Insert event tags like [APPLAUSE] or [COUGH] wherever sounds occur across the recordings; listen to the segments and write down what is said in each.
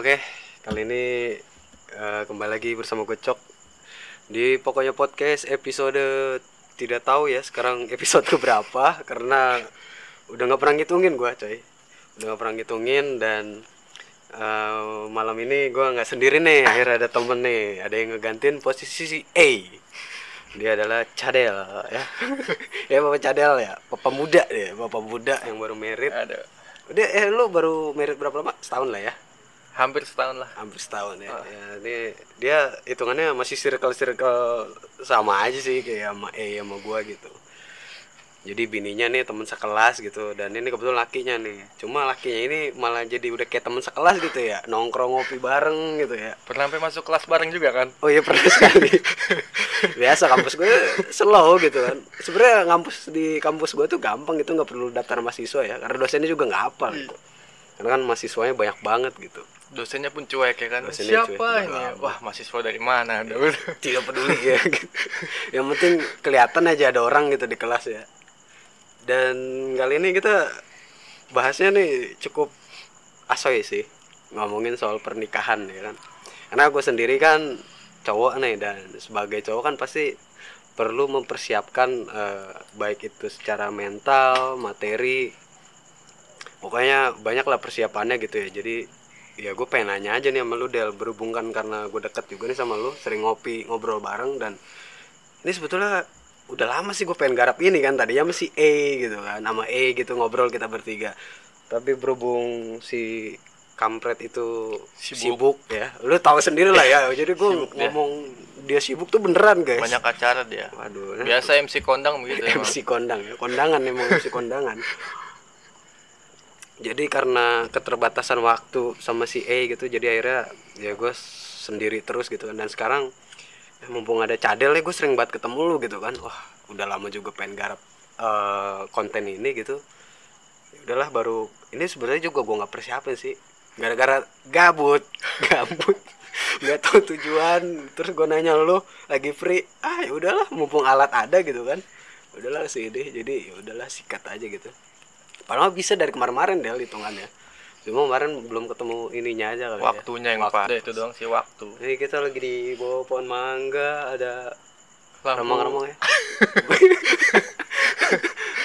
Oke, kali ini eh, kembali lagi bersama Gocok di pokoknya podcast episode tidak tahu ya sekarang [LAUGHS] episode keberapa karena udah nggak pernah ngitungin gua coy, udah nggak pernah ngitungin dan eh, malam ini gua nggak sendiri nih, akhirnya ada temen nih, ada yang ngegantiin posisi si A. Dia adalah Cadel ya, [LAUGHS] ya bapak Cadel ya, bapak muda dia, bapak muda yang baru merit. Ada Udah, eh lu baru merit berapa lama? Setahun lah ya hampir setahun lah. hampir setahun ya. ya ini dia hitungannya masih circle circle sama aja sih kayak sama E sama gua gitu. Jadi bininya nih teman sekelas gitu dan ini kebetulan lakinya nih. Cuma lakinya ini malah jadi udah kayak teman sekelas gitu ya, nongkrong ngopi bareng gitu ya. Pernah sampai masuk kelas bareng juga kan? Oh iya pernah sekali. [LAUGHS] Biasa kampus gue slow gitu kan. Sebenarnya kampus di kampus gue tuh gampang gitu nggak perlu daftar mahasiswa ya, karena dosennya juga nggak hafal gitu. Karena kan mahasiswanya banyak banget gitu. Dosennya pun cuek ya kan? Dosennya Siapa cuek. ini? Wah, Wah, mahasiswa dari mana? Udah. tidak peduli ya gitu. [LAUGHS] yang penting kelihatan aja ada orang gitu di kelas ya dan kali ini kita bahasnya nih cukup asoy sih ngomongin soal pernikahan ya kan karena gue sendiri kan cowok nih dan sebagai cowok kan pasti perlu mempersiapkan eh, baik itu secara mental materi pokoknya banyak lah persiapannya gitu ya jadi ya gue pengen nanya aja nih sama lu Del berhubung kan karena gue deket juga nih sama lu sering ngopi ngobrol bareng dan ini sebetulnya udah lama sih gue pengen garap ini kan tadinya masih E gitu kan sama E gitu ngobrol kita bertiga tapi berhubung si kampret itu sibuk, Sibuk. ya lu tahu sendiri lah ya [LAUGHS] jadi gue dia. ngomong dia sibuk tuh beneran guys Banyak acara dia. waduh Biasa MC kondang begitu [LAUGHS] emang. MC kondang ya kondangan emang MC kondangan [LAUGHS] jadi karena keterbatasan waktu sama si E gitu jadi akhirnya ya gue sendiri terus gitu kan. Dan sekarang ya mumpung ada cadel ya gue sering banget ketemu lu gitu kan. Wah udah lama juga pengen garap eh, konten ini gitu. Ya udahlah baru ini sebenarnya juga gue nggak persiapin sih. Gara-gara gabut [LAUGHS] gabut. Nggak tahu tujuan. Terus gue nanya lu lagi free. Ah ya udahlah mumpung alat ada gitu kan. Udahlah sih deh jadi ya udahlah sikat aja gitu padahal bisa dari kemarin-kemarin deh hitungannya cuma kemarin belum ketemu ininya aja kali ya. Waktunya yang Waktu. pas. Itu doang sih waktu. ini kita lagi di bawah pohon mangga ada remang-remang ya [LAUGHS]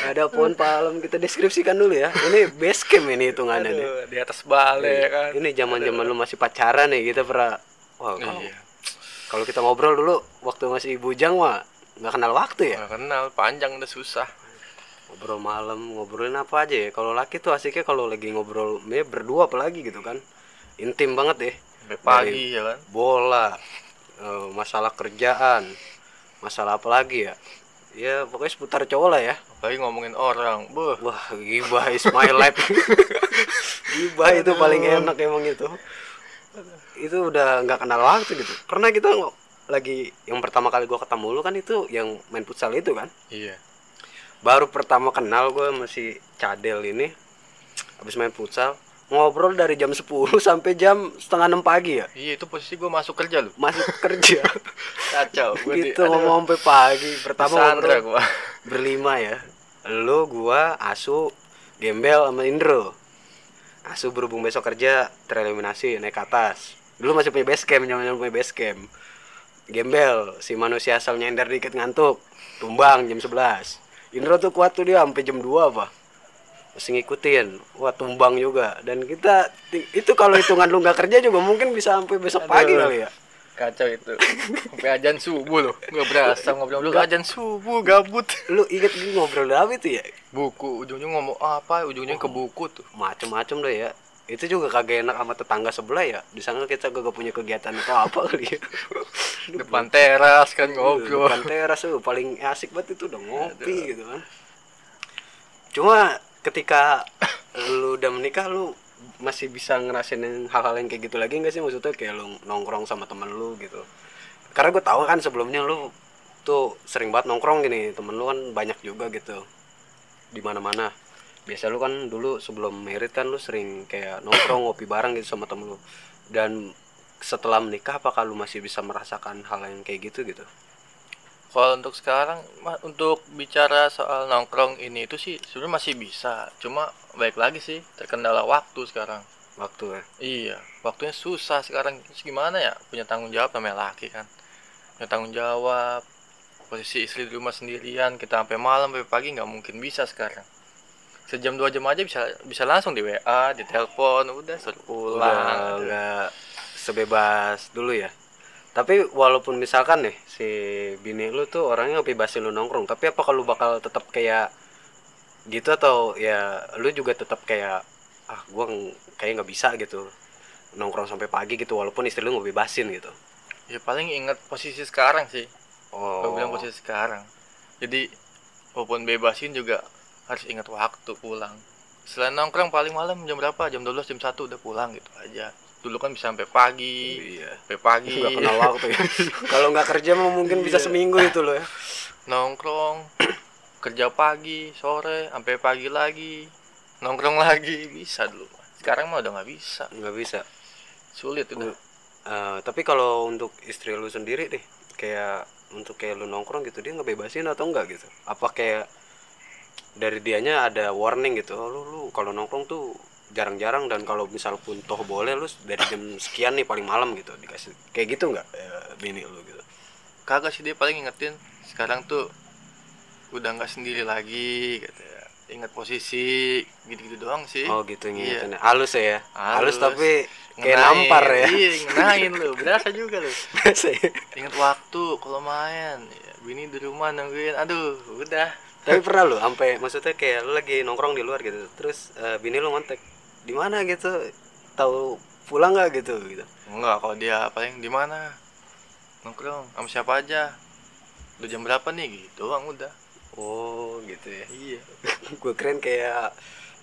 ada pohon palem kita deskripsikan dulu ya ini base camp ini hitungannya nih Aduh, di atas balai kan. ini zaman zaman lu masih pacaran nih kita pernah wah kalau Iya. kalau kita ngobrol dulu waktu masih bujang mah nggak kenal waktu ya Nggak kenal, panjang udah susah. Ngobrol malam ngobrolin apa aja ya? Kalau laki tuh asiknya kalau lagi ngobrol ya berdua apalagi gitu kan. Intim banget ya Sampai pagi ya kan. bola eh, masalah kerjaan masalah apa lagi ya? Ya pokoknya seputar cowok lah ya. Apalagi ngomongin orang. Buh. wah gibah is my life. [LAUGHS] Gibah itu paling enak emang itu. Itu udah nggak kenal waktu gitu. Pernah kita lagi yang pertama kali gua ketemu lu kan itu yang main futsal itu kan? Iya. Baru pertama kenal gue masih cadel ini habis main futsal. Ngobrol dari jam 10 [LAUGHS] sampai jam setengah enam pagi ya? Iya, itu posisi gue masuk kerja lu. masuk kerja. [LAUGHS] Kacau. Di- gitu ngomong sampai pagi. Pertama Sandra gua. [LAUGHS] berlima ya. Lu gua asu gembel sama indro. Asu berhubung besok kerja tereliminasi naik ke atas. Dulu masih punya base camp zaman punya base camp. Gembel si manusia asal nyender dikit ngantuk. Tumbang jam 11 indro tuh kuat tuh dia sampai jam 2 apa masih ngikutin wah tumbang juga dan kita itu kalau hitungan lu nggak kerja juga mungkin bisa sampai besok pagi Aduh. kali ya Kacau itu. Sampai ajan subuh loh. Nggak berasa ngobrol lu ajan subuh gabut. lu inget gue ngobrol apa itu ya Buku ujungnya ngomong apa? Ujungnya ke buku tuh. macem-macem deh ya itu juga kagak enak sama tetangga sebelah ya. Di sana kita kagak punya kegiatan atau apa kali ya. [LAUGHS] Depan teras kan ngobrol. depan teras tuh paling asik banget itu udah ngopi gitu kan. Cuma ketika lu udah menikah lu masih bisa ngerasain hal-hal yang kayak gitu lagi nggak sih? Maksudnya kayak lu nongkrong sama temen lu gitu. Karena gue tahu kan sebelumnya lu tuh sering banget nongkrong gini. Temen lu kan banyak juga gitu. Di mana-mana biasa lu kan dulu sebelum merit kan lu sering kayak nongkrong ngopi bareng gitu sama temen lu dan setelah menikah apakah lu masih bisa merasakan hal yang kayak gitu gitu Kalau untuk sekarang untuk bicara soal nongkrong ini itu sih sebenarnya masih bisa. Cuma baik lagi sih terkendala waktu sekarang. waktu ya Iya, waktunya susah sekarang. Terus gimana ya? Punya tanggung jawab namanya laki kan. Punya tanggung jawab. Posisi istri di rumah sendirian, kita sampai malam, sampai pagi nggak mungkin bisa sekarang. Sejam dua jam aja bisa bisa langsung di WA, di telepon, udah suruh pulang. udah nggak sebebas dulu ya tapi walaupun misalkan nih si bini lu tuh orangnya ngebebasin lu nongkrong tapi apa kalau bakal tetap kayak gitu atau ya lu juga tetap kayak ah gua kayak nggak bisa gitu nongkrong sampai pagi gitu walaupun istri lu ngebebasin gitu Ya paling ingat posisi sekarang sih. oh Gue bilang posisi sekarang. Jadi walaupun bebasin juga harus ingat waktu pulang. Selain nongkrong paling malam jam berapa? Jam 12, jam 1 udah pulang gitu aja. Dulu kan bisa sampai pagi, iya sampai pagi. nggak kenal waktu ya [LAUGHS] kalau nggak kerja mah mungkin bisa Iya. seminggu itu loh ya nongkrong [CLEARS THROAT] kerja pagi sore sampai pagi lagi nongkrong lagi bisa dulu sekarang mah udah nggak bisa nggak bisa sulit udah Eh, tapi kalau untuk istri lu sendiri deh kayak untuk kayak lu nongkrong gitu dia ngebebasin atau enggak gitu apa kayak dari dianya ada warning gitu. Oh, lu lu kalau nongkrong tuh jarang-jarang dan kalau misal pun toh boleh lu dari jam sekian nih paling malam gitu. Dikasih kayak gitu nggak eh, bini lu gitu? Kagak sih dia paling ingetin sekarang tuh udah nggak sendiri lagi katanya ingat posisi gitu-gitu doang sih. Oh gitu Iya. ngingetin halus ya? Halus, Halus. tapi kayak Ngenain. nampar ya? Iya ngenain lu. Berasa juga lu. [LAUGHS] Biasa ya. ingat waktu kalau main. Ya, bini di rumah nungguin. Aduh udah tapi pernah lu sampai maksudnya kayak lu lagi nongkrong di luar gitu terus eh, bini lu ngontek di mana? gitu. Tahu pulang nggak? gitu gitu. Enggak kalau dia paling di mana? Nongkrong sama siapa aja. Udah jam berapa nih? Gitu doang udah. Oh gitu ya. Iya. [LAUGHS] Gue keren kayak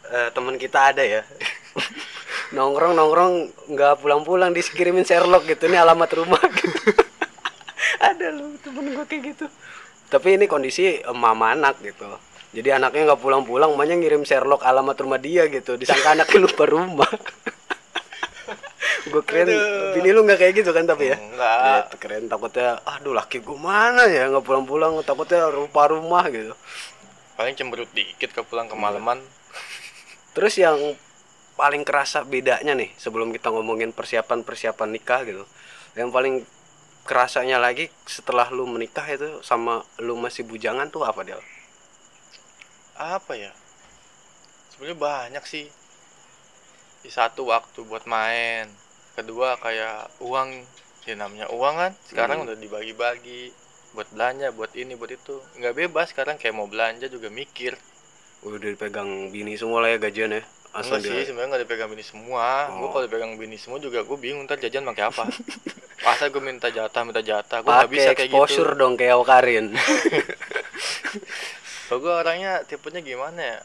eh, teman kita ada ya. [LAUGHS] Nongkrong nongkrong nggak pulang-pulang dikirimin Sherlock gitu. Ini alamat rumah gitu. [LAUGHS] ada lu temen gue kayak gitu tapi ini kondisi eh, mama anak gitu. Jadi anaknya nggak pulang-pulang emaknya ngirim Sherlock alamat rumah dia gitu. Disangka anaknya lupa rumah. Gue keren. Aduh. bini lu nggak kayak gitu kan tapi ya? Enggak Gitu, keren. Takutnya aduh laki gue mana ya nggak pulang-pulang? Takutnya lupa rumah gitu. Paling cemberut dikit ke pulang kemalaman. Terus yang paling kerasa bedanya nih sebelum kita ngomongin persiapan-persiapan nikah gitu. Yang paling kerasanya lagi setelah lu menikah itu sama lu masih bujangan tuh apa dia? apa ya sebenarnya banyak sih di satu waktu buat main kedua kayak uang ya namanya uang kan sekarang Hmm. udah dibagi-bagi buat belanja buat ini buat itu nggak bebas sekarang kayak mau belanja juga mikir Udah dipegang bini semua lah ya gajian ya. Asal Enggak sih sebenarnya nggak dipegang bini semua gue Oh. kalau dipegang bini semua juga gue bingung ntar jajan pakai apa [LAUGHS] masa gue minta jatah minta jatah? Gue Pakai bisa kayak exposure gitu dong kayak Awkarin. [LAUGHS] kalau gue orangnya tipenya gimana ya?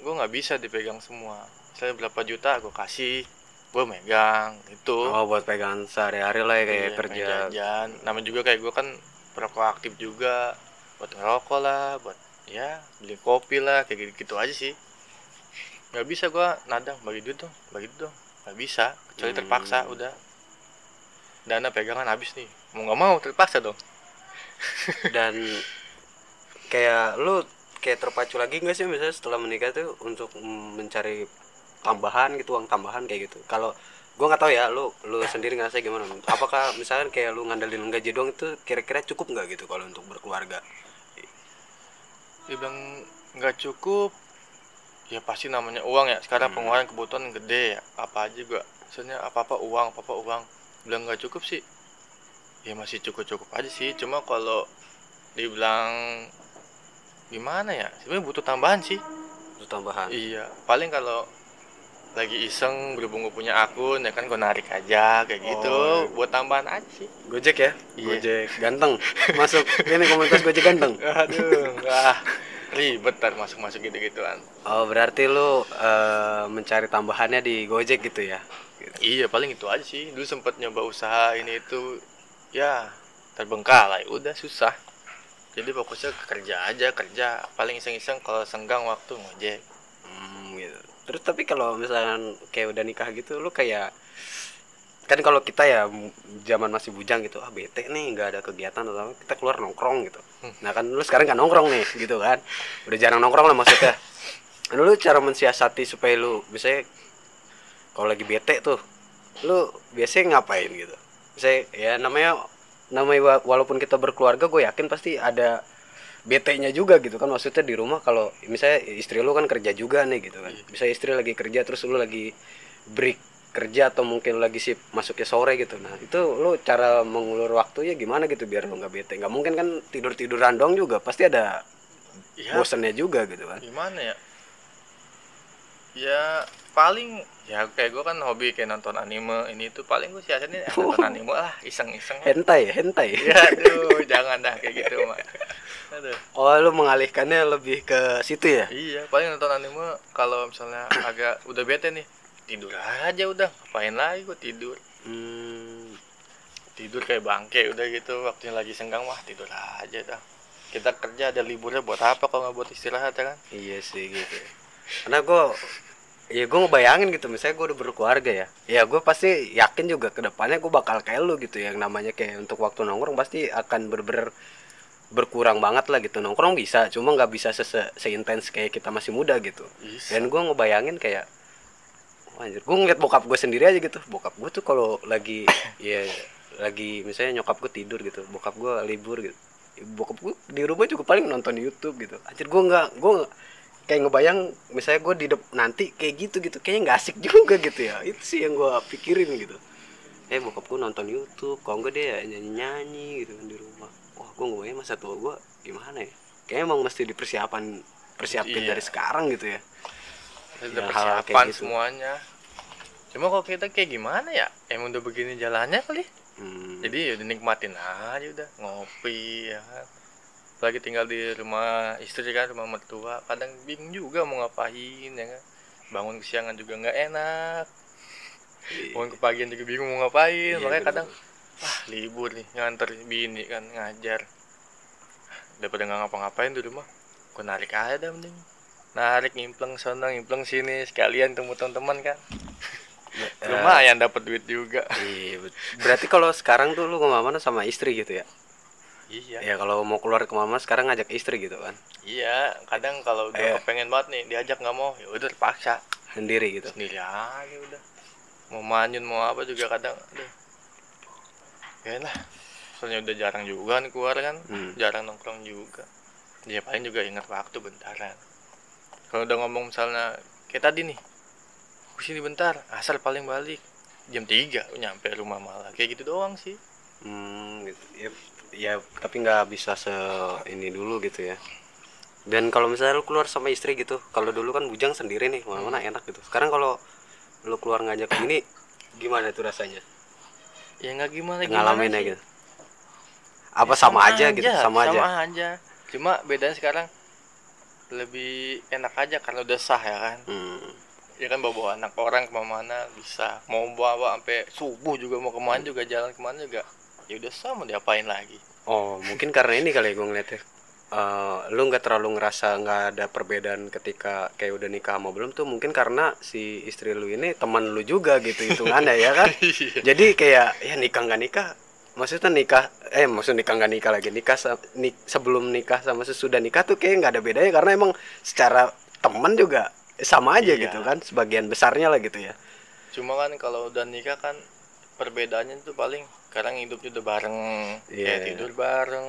Gue nggak bisa dipegang semua. Saya berapa juta gue kasih. Gue megang itu. Oh buat pegangan sehari-hari lah ya kayak Iya, kerja. jajan. Namanya juga kayak gue kan perokok aktif juga. Buat ngerokok lah buat ya beli kopi lah kayak gitu, gitu aja sih. Nggak bisa gue nadang bagi duit dong bagi duit dong. Nggak bisa kecuali Hmm. terpaksa udah dana pegangan habis nih. Mau nggak mau terpaksa dong. [LAUGHS] Dan kayak lu kayak terpacu lagi nggak sih misalnya setelah menikah tuh untuk mencari tambahan gitu uang tambahan kayak gitu. Kalau gua nggak tahu ya lu lu sendiri ngerasa gimana? Apakah misalnya kayak lu ngandelin gaji doang itu kira-kira cukup nggak gitu kalau untuk berkeluarga? Dibilang nggak cukup ya pasti namanya uang ya. Sekarang Hmm. pengeluaran kebutuhan gede ya apa aja juga maksudnya apa apa uang apa apa uang bilang nggak cukup sih. Ya masih cukup cukup aja sih. Cuma kalau dibilang gimana ya? Sebenarnya butuh tambahan sih. Itu tambahan. Iya. Paling kalau lagi iseng berhubung gue punya akun ya kan gue narik aja kayak gitu. Oh, iya. buat tambahan aja sih. Gojek ya? Iya. gojek. Ganteng. Masuk. Ini komunitas gojek ganteng. [LAUGHS] Aduh ah ribet tar masuk masuk gitu gituan oh berarti lu eh, mencari tambahannya di gojek gitu ya Gitu. Iya paling itu aja sih. Dulu sempet nyoba usaha ini itu ya terbengkalai. Udah susah. Jadi fokusnya ke kerja aja kerja. Paling iseng-iseng kalau senggang waktu ngojek. Hmm, gitu. Terus tapi kalau misalkan kayak udah nikah gitu, lu kayak kan kalau kita ya zaman masih bujang gitu, ah bete nih nggak ada kegiatan atau apa, kita keluar nongkrong gitu. Hmm. Nah kan lu sekarang kan nongkrong nih gitu kan, udah jarang nongkrong lah maksudnya. [LAUGHS] Nah, lu cara mensiasati supaya lu misalnya kalau lagi bete tuh lu biasanya ngapain gitu? Saya ya namanya namanya wa- walaupun kita berkeluarga gue yakin pasti ada bete-nya juga gitu kan. Maksudnya di rumah kalau misalnya istri lu kan kerja juga nih gitu kan. Bisa istri lagi kerja terus lu lagi break kerja atau mungkin lagi sip masuknya sore gitu. Nah itu lu cara mengulur waktunya gimana gitu biar lu nggak bete? Nggak mungkin kan tidur tiduran dong juga pasti ada ya bosannya juga gitu kan. Gimana ya ya paling ya kayak gue kan hobi kayak nonton anime ini tuh paling gue siasatin eh, nonton [LAUGHS] anime lah iseng-iseng hentai hentai. Ya aduh [LAUGHS] jangan dah kayak gitu mah aduh. Oh lu mengalihkannya lebih ke situ ya? Iya paling nonton anime kalau misalnya agak udah bete nih tidur aja udah ngapain lagi gue tidur. Hmm, tidur kayak bangke udah gitu waktunya lagi senggang wah tidur aja dah. Kita kerja ada liburnya buat apa kalau nggak buat istirahat ya kan? Iya sih gitu karena gue ya gue ngebayangin gitu misalnya gue udah berkeluarga ya. Ya gue pasti yakin juga ke depannya gue bakal kayak lu gitu yang namanya kayak untuk waktu nongkrong pasti akan berber berkurang banget lah gitu. Nongkrong bisa cuma nggak bisa se seintens kayak kita masih muda gitu. Bisa. dan gue ngebayangin kayak anjir. Gue ngeliat bokap gue sendiri aja gitu. Bokap gue tuh kalau lagi [COUGHS] ya lagi misalnya nyokap gue tidur gitu bokap gue libur gitu. Bokap gue di rumah juga paling nonton YouTube gitu. Anjir gue nggak gue kayak ngebayang misalnya gue di nanti kayak gitu gitu. Kayaknya nggak asik [LAUGHS] juga gitu ya. Itu sih yang gue pikirin gitu. Eh bokap gue nonton YouTube kalau enggak dia nyanyi nyanyi gitu kan di rumah. Wah gue ngebayang masa tua gue gimana ya? Kayaknya emang mesti dipersiapan persiapin Iya. dari sekarang gitu ya. Ya, hal persiapan gitu. semuanya. Cuma kalau kita kayak gimana ya? Emang udah begini jalannya kali? Hmm. jadi ya dinikmatin aja udah ngopi ya lagi tinggal di rumah istri kan rumah mertua. Kadang bingung juga mau ngapain ya kan. Bangun kesiangan juga nggak enak. Bangun kepagian juga bingung mau ngapain. Iya, makanya bener. kadang wah libur nih nganter bini kan ngajar. Daripada nggak ngapa-ngapain di rumah gue narik aja dah mending. Narik ngimpleng sana ngimpleng sini sekalian temu teman-teman kan. Eh, lumayan dapat duit juga. Iya, berarti kalau sekarang tuh lu ke mana-mana sama istri gitu ya? Iya Ya kalau mau keluar ke mana sekarang ngajak istri gitu kan, Iya, kadang kalau udah Iya. kepengen banget nih diajak nggak mau, ya udah terpaksa sendiri gitu. sendiri aja udah. Mau manyun mau apa juga kadang, aduh. Ya lah, soalnya udah jarang juga nih keluar kan, Hmm. jarang nongkrong juga. Ya paling juga ingat waktu bentaran. Kalau udah ngomong misalnya kayak tadi nih, ke sini bentar, asal paling balik jam 3 nyampe rumah malah kayak gitu doang sih. Hmm, gitu. Ya, ya tapi nggak bisa se ini dulu gitu ya. Dan kalau misalnya lu keluar sama istri gitu, kalau dulu kan bujang sendiri nih, mana-mana enak gitu. Sekarang kalau lu keluar ngajak ini gimana tuh rasanya? Ya nggak gimana gimana Ngalaminnya sih. gitu. Apa Ya, sama, aja, gitu, sama, aja. sama aja cuma bedanya sekarang lebih enak aja karena udah sah ya kan Hmm. ya kan bawa, -bawa anak orang ke mana-mana bisa mau bawa sampai subuh juga mau ke mana juga jalan ke mana juga ya udah sah mau diapain lagi Oh, mungkin karena ini kali ya gue ngeliatnya. Eh, lu nggak terlalu ngerasa nggak ada perbedaan ketika kayak udah nikah sama belum tuh mungkin karena si istri lu ini teman lu juga gitu hitungannya ya kan [LAUGHS] Iya. jadi kayak ya nikah nggak nikah maksudnya nikah eh maksud nikah nggak nikah lagi nikah se- ni- sebelum nikah sama sesudah nikah tuh kayak nggak ada bedanya karena emang secara teman juga sama aja Iya. gitu kan sebagian besarnya lah gitu ya cuma kan kalau udah nikah kan perbedaannya tuh paling sekarang hidupnya udah bareng kayak Iya. tidur bareng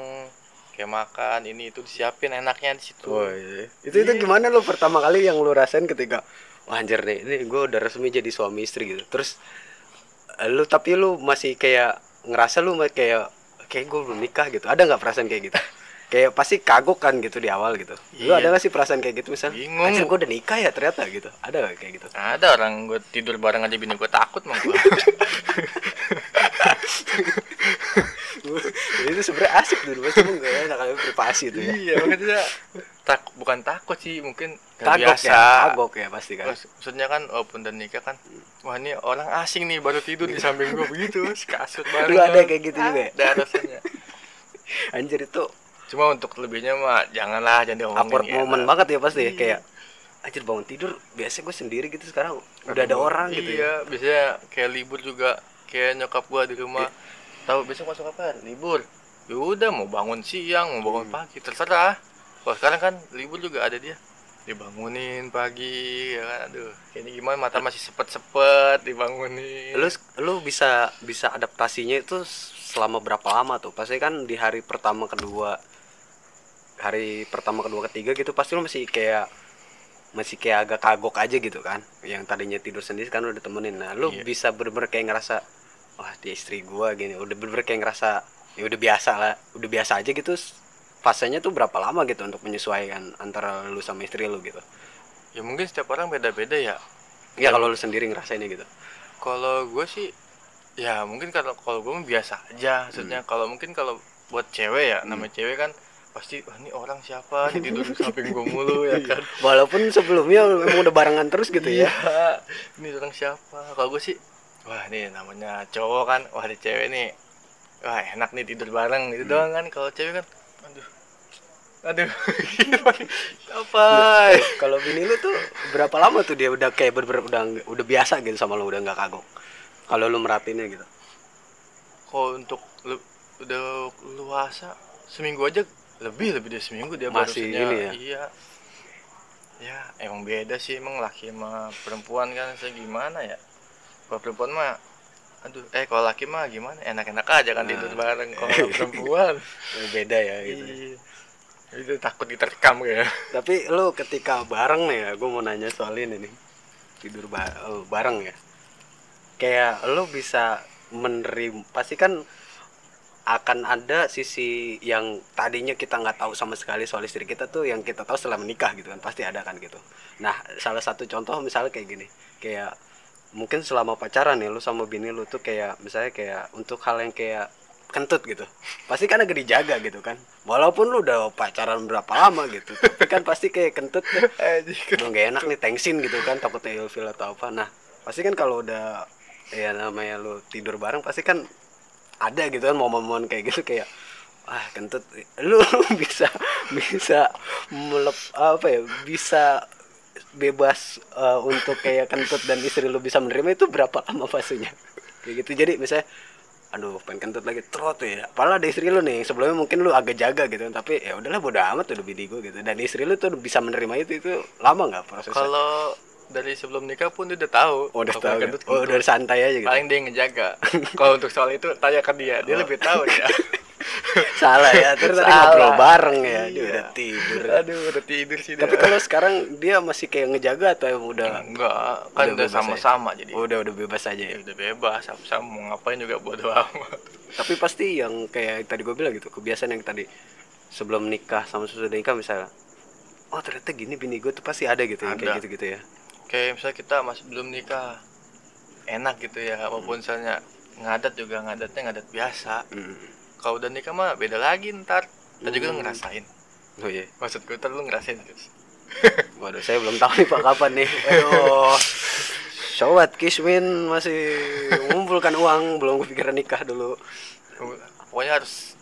kayak makan ini itu disiapin enaknya di situ Oh, iya. Itu itu gimana lo pertama kali yang lu rasain ketika wah anjir nih, ini gue udah resmi jadi suami istri gitu. Terus eh, lu tapi lu masih kayak ngerasa lu kayak kayak gue belum nikah gitu. Ada nggak perasaan kayak gitu? Kayak pasti kagok kan gitu di awal gitu. Lu Iya. ada gak sih perasaan kayak gitu misal? Bingung. Anjir gue udah nikah ya ternyata gitu. Ada gak kayak gitu? ada orang gue tidur bareng aja bini gue takut mah gue [LAUGHS] itu sebenarnya asik tuh, cuma gak enak kalau privasi itu ya. iya makanya tak bukan takut sih mungkin Kagok biasa ya, kagok ya pasti kan. Maksud- maksudnya kan walaupun udah nikah kan wah ini orang asing nih baru tidur di samping gue begitu kasut bareng Lu ada kayak gitu juga ya? ada rasanya Anjir itu cuma untuk lebihnya mah janganlah jangan diomongin awkward ya. moment banget ya pasti ya Iya. kayak anjir bangun tidur biasanya gue sendiri gitu sekarang udah ada orang gitu ya. Iya biasanya kayak libur juga kayak nyokap gua di rumah. Tahu besok masuk apa? Libur. Ya udah mau bangun siang mau bangun Hmm. pagi terserah. Wah sekarang kan libur juga ada dia. Dibangunin pagi ya kan? Aduh ini gimana? Mata masih sepet-sepet dibangunin. Lu lu bisa bisa adaptasinya itu selama berapa lama tuh? Pasti kan di hari pertama kedua hari pertama kedua ketiga gitu pasti lu masih kayak masih kayak agak kagok aja gitu kan. Yang tadinya tidur sendiri kan udah temenin nah lu Iya. bisa bener-bener kayak ngerasa wah dia istri gua gini. Udah bener-bener kayak ngerasa ya udah biasa lah udah biasa aja gitu. Fasenya tuh berapa lama gitu untuk menyesuaikan antara lu sama istri lu gitu? Ya mungkin setiap orang beda-beda ya. Ya kalau lu sendiri ngerasainnya gitu. Kalau gue sih ya mungkin kalau kalau gue biasa aja. Hmm. maksudnya kalau mungkin kalau buat cewek ya namanya cewek kan pasti wah ini orang siapa? Nih tidur di samping gue [LAUGHS] mulu ya kan? Walaupun sebelumnya emang udah barengan terus gitu ya. Iya, ini orang siapa? Kalau gue sih wah ini namanya cowok kan. Wah ini cewek nih. Wah enak nih tidur bareng. Gitu doang kan. Kalau cewek kan aduh aduh [LAUGHS] siapa kalau bini lu tuh berapa lama tuh dia udah kayak bener-bener udah udah biasa gitu sama lu udah nggak kagok? Kalau lu merhatinnya gitu. Kalau untuk lu- udah luasa seminggu aja lebih lebih dari seminggu dia baru Masih senyap. ini ya? iya. Ya emang beda sih emang laki sama perempuan kan saya gimana ya? Kalau perempuan mah aduh eh kalau laki mah gimana? Enak-enak aja kan Nah. tidur bareng kalau [LAUGHS] perempuan. Beda ya gitu. Iya. Itu takut diterkam ya. [LAUGHS] Tapi lu ketika bareng nih ya gue mau nanya soal ini nih. Tidur ba- oh, bareng ya. Kayak lu bisa menerima pasti kan akan ada sisi yang tadinya kita nggak tahu sama sekali soal istri kita tuh yang kita tahu setelah menikah gitu kan pasti ada kan gitu. Nah salah satu contoh misalnya kayak gini kayak mungkin selama pacaran nih lu sama bini lu tuh kayak misalnya kayak untuk hal yang kayak kentut gitu. Pasti kan agak dijaga gitu kan. Walaupun lu udah pacaran berapa lama gitu tapi kan pasti kayak kentut tuh. Udah gak enak nih tensin gitu kan takutnya ilfil atau apa. Nah pasti kan kalau udah ya namanya lu tidur bareng pasti kan ada gitu kan momen-momen kayak gitu kayak ah kentut. Lu [LAUGHS] bisa bisa melep apa ya bisa bebas eh, untuk kayak kentut dan istri lu bisa menerima itu berapa lama fasenya? Kayak gitu. Jadi misalnya aduh pengen kentut lagi. Trot ya. Padahal ada istri lu nih sebelumnya mungkin lu agak jaga gitu tapi ya udahlah bodo amat udah bini gue gitu. Dan istri lu tuh bisa menerima itu itu lama nggak prosesnya? Kalau dari sebelum nikah pun dia udah tahu oh, udah tahu ya? kentut, oh kentut. udah santai aja gitu? Paling dia yang ngejaga. [LAUGHS] Kalau untuk soal itu tanya ke dia. Dia lebih tahu ya. [LAUGHS] Salah ya terus tadi ngobrol bareng ya. Dia Iya. udah tidur. Aduh udah tidur sih dia. tapi kalau sekarang dia masih kayak ngejaga atau udah enggak kan Udah ya? sama-sama jadi. Udah udah bebas aja ya? Ya udah bebas sama-sama mau ngapain juga bodo amat [LAUGHS] tapi pasti yang kayak tadi gue bilang gitu kebiasaan yang tadi sebelum nikah sama sesudah nikah misalnya oh ternyata gini bini gue tuh pasti ada gitu yang kayak Ada. gitu gitu ya kayak misalnya kita masih belum nikah enak gitu ya walaupun misalnya ngadat juga ngadatnya ngadat biasa. Hmm. kalau udah nikah mah beda lagi ntar. Kita juga Hmm. ngerasain. Oh iya. Maksud gue ntar lu ngerasain terus. [LAUGHS] Waduh saya belum tahu nih pak kapan nih. Aduh. Sobat kismin masih mengumpulkan uang belum kepikiran nikah dulu. Pokoknya harus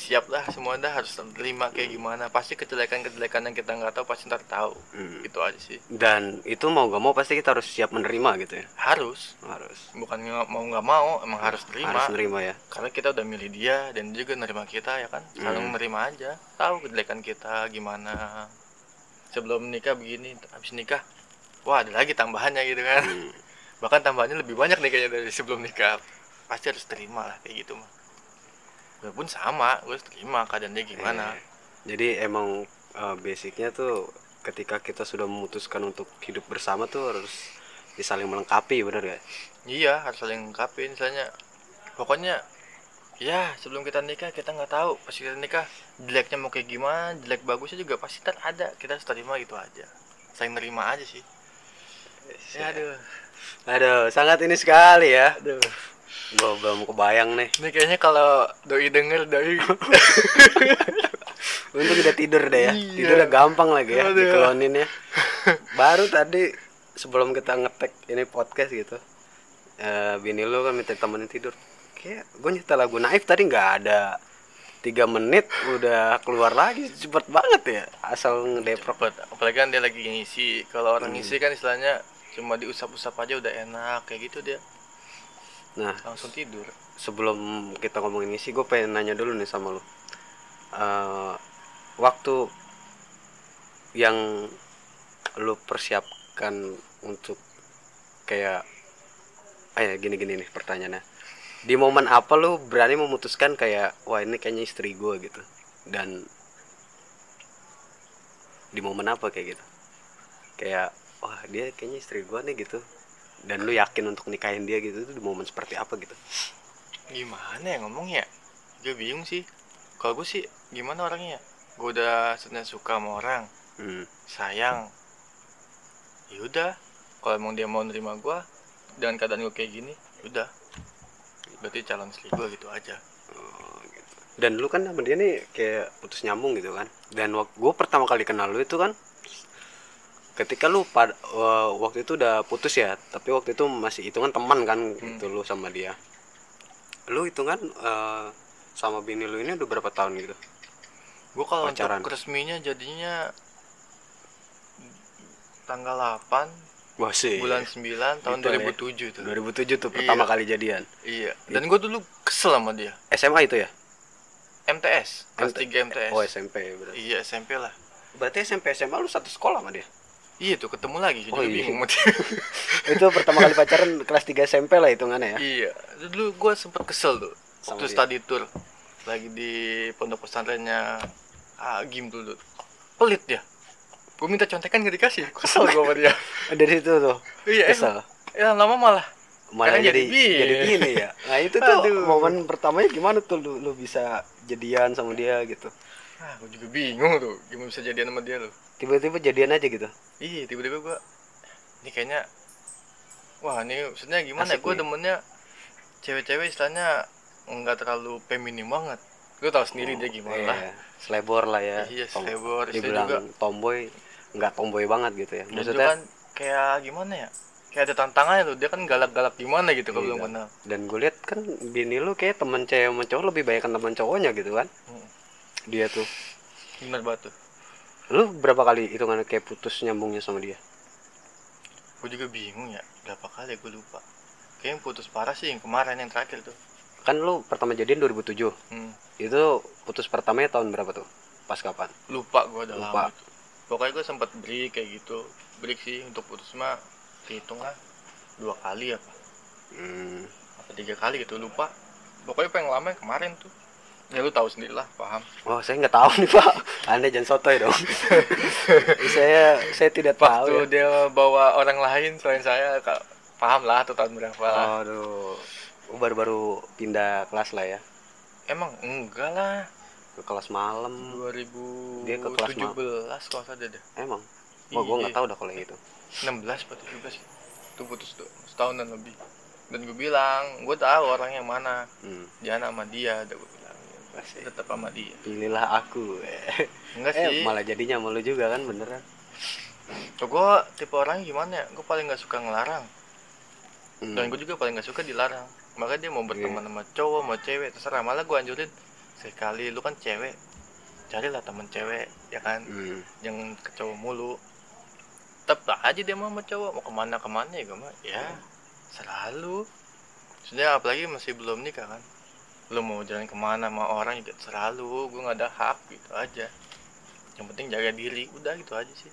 siap lah semua dah harus terima kayak gimana. Pasti kejelekan-kejelekan yang kita nggak tahu pasti ntar tahu. Hmm. itu aja sih. Dan itu mau gak mau pasti kita harus siap menerima gitu ya? Harus. Harus. Bukan mau nggak mau emang harus terima. Harus menerima ya. Karena kita udah milih dia dan dia juga nerima kita ya kan? Saling Hmm. menerima aja. Tahu kejelekan kita gimana. Sebelum nikah begini habis nikah wah ada lagi tambahannya gitu kan. Hmm. bahkan tambahannya lebih banyak nih kayaknya dari sebelum nikah. Pasti harus terima lah kayak gitu mah gue pun sama gue terima keadaan dia gimana. Eh, jadi emang eh, basicnya tuh ketika kita sudah memutuskan untuk hidup bersama tuh harus ya saling melengkapi bener gak? iya harus saling lengkapin misalnya. Pokoknya ya sebelum kita nikah kita nggak tahu pas kita nikah jeleknya mau kayak gimana jelek bagusnya juga pasti ntar ada kita harus terima gitu aja. Saling nerima aja sih. Ya aduh. Aduh, sangat ini sekali ya. aduh Gua belum kebayang nih. ini kayaknya kalau doi denger doi [LAUGHS] Untung udah tidur deh ya. Iya. Tidur udah gampang lagi ya Aduh. dikelonin ya. [LAUGHS] Baru tadi sebelum kita ngetek ini podcast gitu. eh bini lu kan minta temenin tidur. Kayak gue nyetel lagu naif tadi nggak ada tiga menit udah keluar lagi cepet banget ya asal ngedeprok cepet apalagi kan dia lagi ngisi kalau orang Hmm. ngisi kan istilahnya cuma diusap-usap aja udah enak kayak gitu dia nah langsung tidur. sebelum kita ngomongin isi gue pengen nanya dulu nih sama lu. Eh, waktu yang lu persiapkan untuk kayak ah ya gini gini nih pertanyaannya. Di momen apa lu berani memutuskan kayak wah ini kayaknya istri gue gitu. Dan di momen apa kayak gitu? Kayak wah dia kayaknya istri gue nih gitu dan lu yakin untuk nikahin dia gitu itu di momen seperti apa gitu? Gimana ya ngomongnya? Gue bingung sih. Kalau gue sih gimana orangnya? Gue udah senang suka sama orang. Hmm. sayang. Yaudah kalau emang dia mau nerima gue dengan keadaan gue kayak gini udah. Berarti calon istri gue gitu aja. Oh, gitu. dan lu kan sama dia nih kayak putus nyambung gitu kan? Dan waktu gue pertama kali kenal lu itu kan ketika lu pada wa- waktu itu udah putus ya tapi waktu itu masih hitungan teman kan gitu lu sama dia. Lu hitungan eh, sama bini lu ini udah berapa tahun gitu? Gue kalau Pacaran. untuk resminya jadinya tanggal 8 wah sih bulan 9 tahun Gitu ya. 2007 tuh. 2007 tuh pertama Iya. kali jadian. Iya. Dan gue dulu kesel sama dia. SMA itu ya? MTS kelas MT 3 MTS oh SMP berarti. Iya SMP lah. Berarti SMP SMA lu satu sekolah sama dia iya tuh ketemu lagi Oh, juga iya. bingung [LAUGHS] itu pertama kali pacaran kelas 3 SMP lah hitungannya ya? Iya. Dulu gue sempet kesel tuh Sama waktu dia. study tour. Lagi di pondok pesantrennya Agim dulu pelit dia. Gue minta contekan gak dikasih. [LAUGHS] Kesel gue sama dia. [LAUGHS] Dari situ tuh? Iya kesel? Ya lama malah. Malah jadi jadi jadi bini ya. Nah itu tuh Aduh. momen pertamanya gimana tuh lu, lu bisa jadian sama dia gitu gue juga bingung tuh gimana bisa jadian sama dia loh tiba-tiba jadian aja gitu? Iya tiba-tiba gue ini kayaknya wah ini maksudnya gimana Asik gue nih. demennya cewek-cewek istilahnya nggak terlalu feminim banget. Gue tahu sendiri dia gimana. lah Iya, selebor lah ya. Iya Tom- selebor dibilang juga tomboy nggak tomboy banget gitu ya. maksudnya kan kayak gimana ya? Kayak ada tantangannya tuh dia kan galak-galak gimana gitu kalau Iya. belum kenal. Dan gue lihat kan bini lu kayak temen cewek sama cowok lebih banyak kan temen cowoknya gitu kan? Hmm. Dia tuh. Bener banget tuh? Lu berapa kali hitungannya kayak putus nyambungnya sama dia? Gue juga bingung ya berapa kali gue lupa. Kayaknya yang putus parah sih yang kemarin yang terakhir tuh. Kan lu pertama jadian 2007 hmm. itu putus pertamanya tahun berapa tuh? Pas kapan? Lupa gue udah Lupa. lama itu. pokoknya gue sempat break kayak gitu. Break sih untuk putus mah dihitung lah. Dua kali apa. Hmm. apa tiga kali gitu lupa. Pokoknya paling lama yang kemarin tuh ya lu tahu sendiri lah paham Oh, saya nggak tahu nih pak. Anda jangan sotoy dong. [LAUGHS] saya saya tidak tahu. waktu Ya. dia bawa orang lain selain saya paham lah tuh tahun berapa Aduh, Oh, baru-baru pindah kelas lah ya. emang enggak lah Ke kelas malam. 2017 Dia ke kelas ma- kalau salah deh Emang. Wah, gua nggak Iya. tahu dah kalau gitu. 16 atau 17 itu putus tuh setahunan lebih dan gue bilang gue tahu orang yang mana Hmm. Diana sama dia udah gue bilang tetap sama dia. Pilihlah aku. enggak eh, sih. malah jadinya sama lu juga kan beneran. Tuh gue tipe orang gimana ya? Gue paling nggak suka ngelarang. Hmm. dan gue juga paling nggak suka dilarang. Makanya dia mau berteman sama cowok mau cewek terserah. Malah gue anjurin sekali lu kan cewek carilah temen cewek ya kan? Hmm. jangan ke cowok mulu. Tetap aja dia mau sama cowok. Mau ke mana ke mana ya gue mah ya selalu. Sudah apalagi masih belum nikah kan lu mau jalan ke mana sama orang juga selalu gue nggak ada hak gitu aja yang penting jaga diri udah gitu aja sih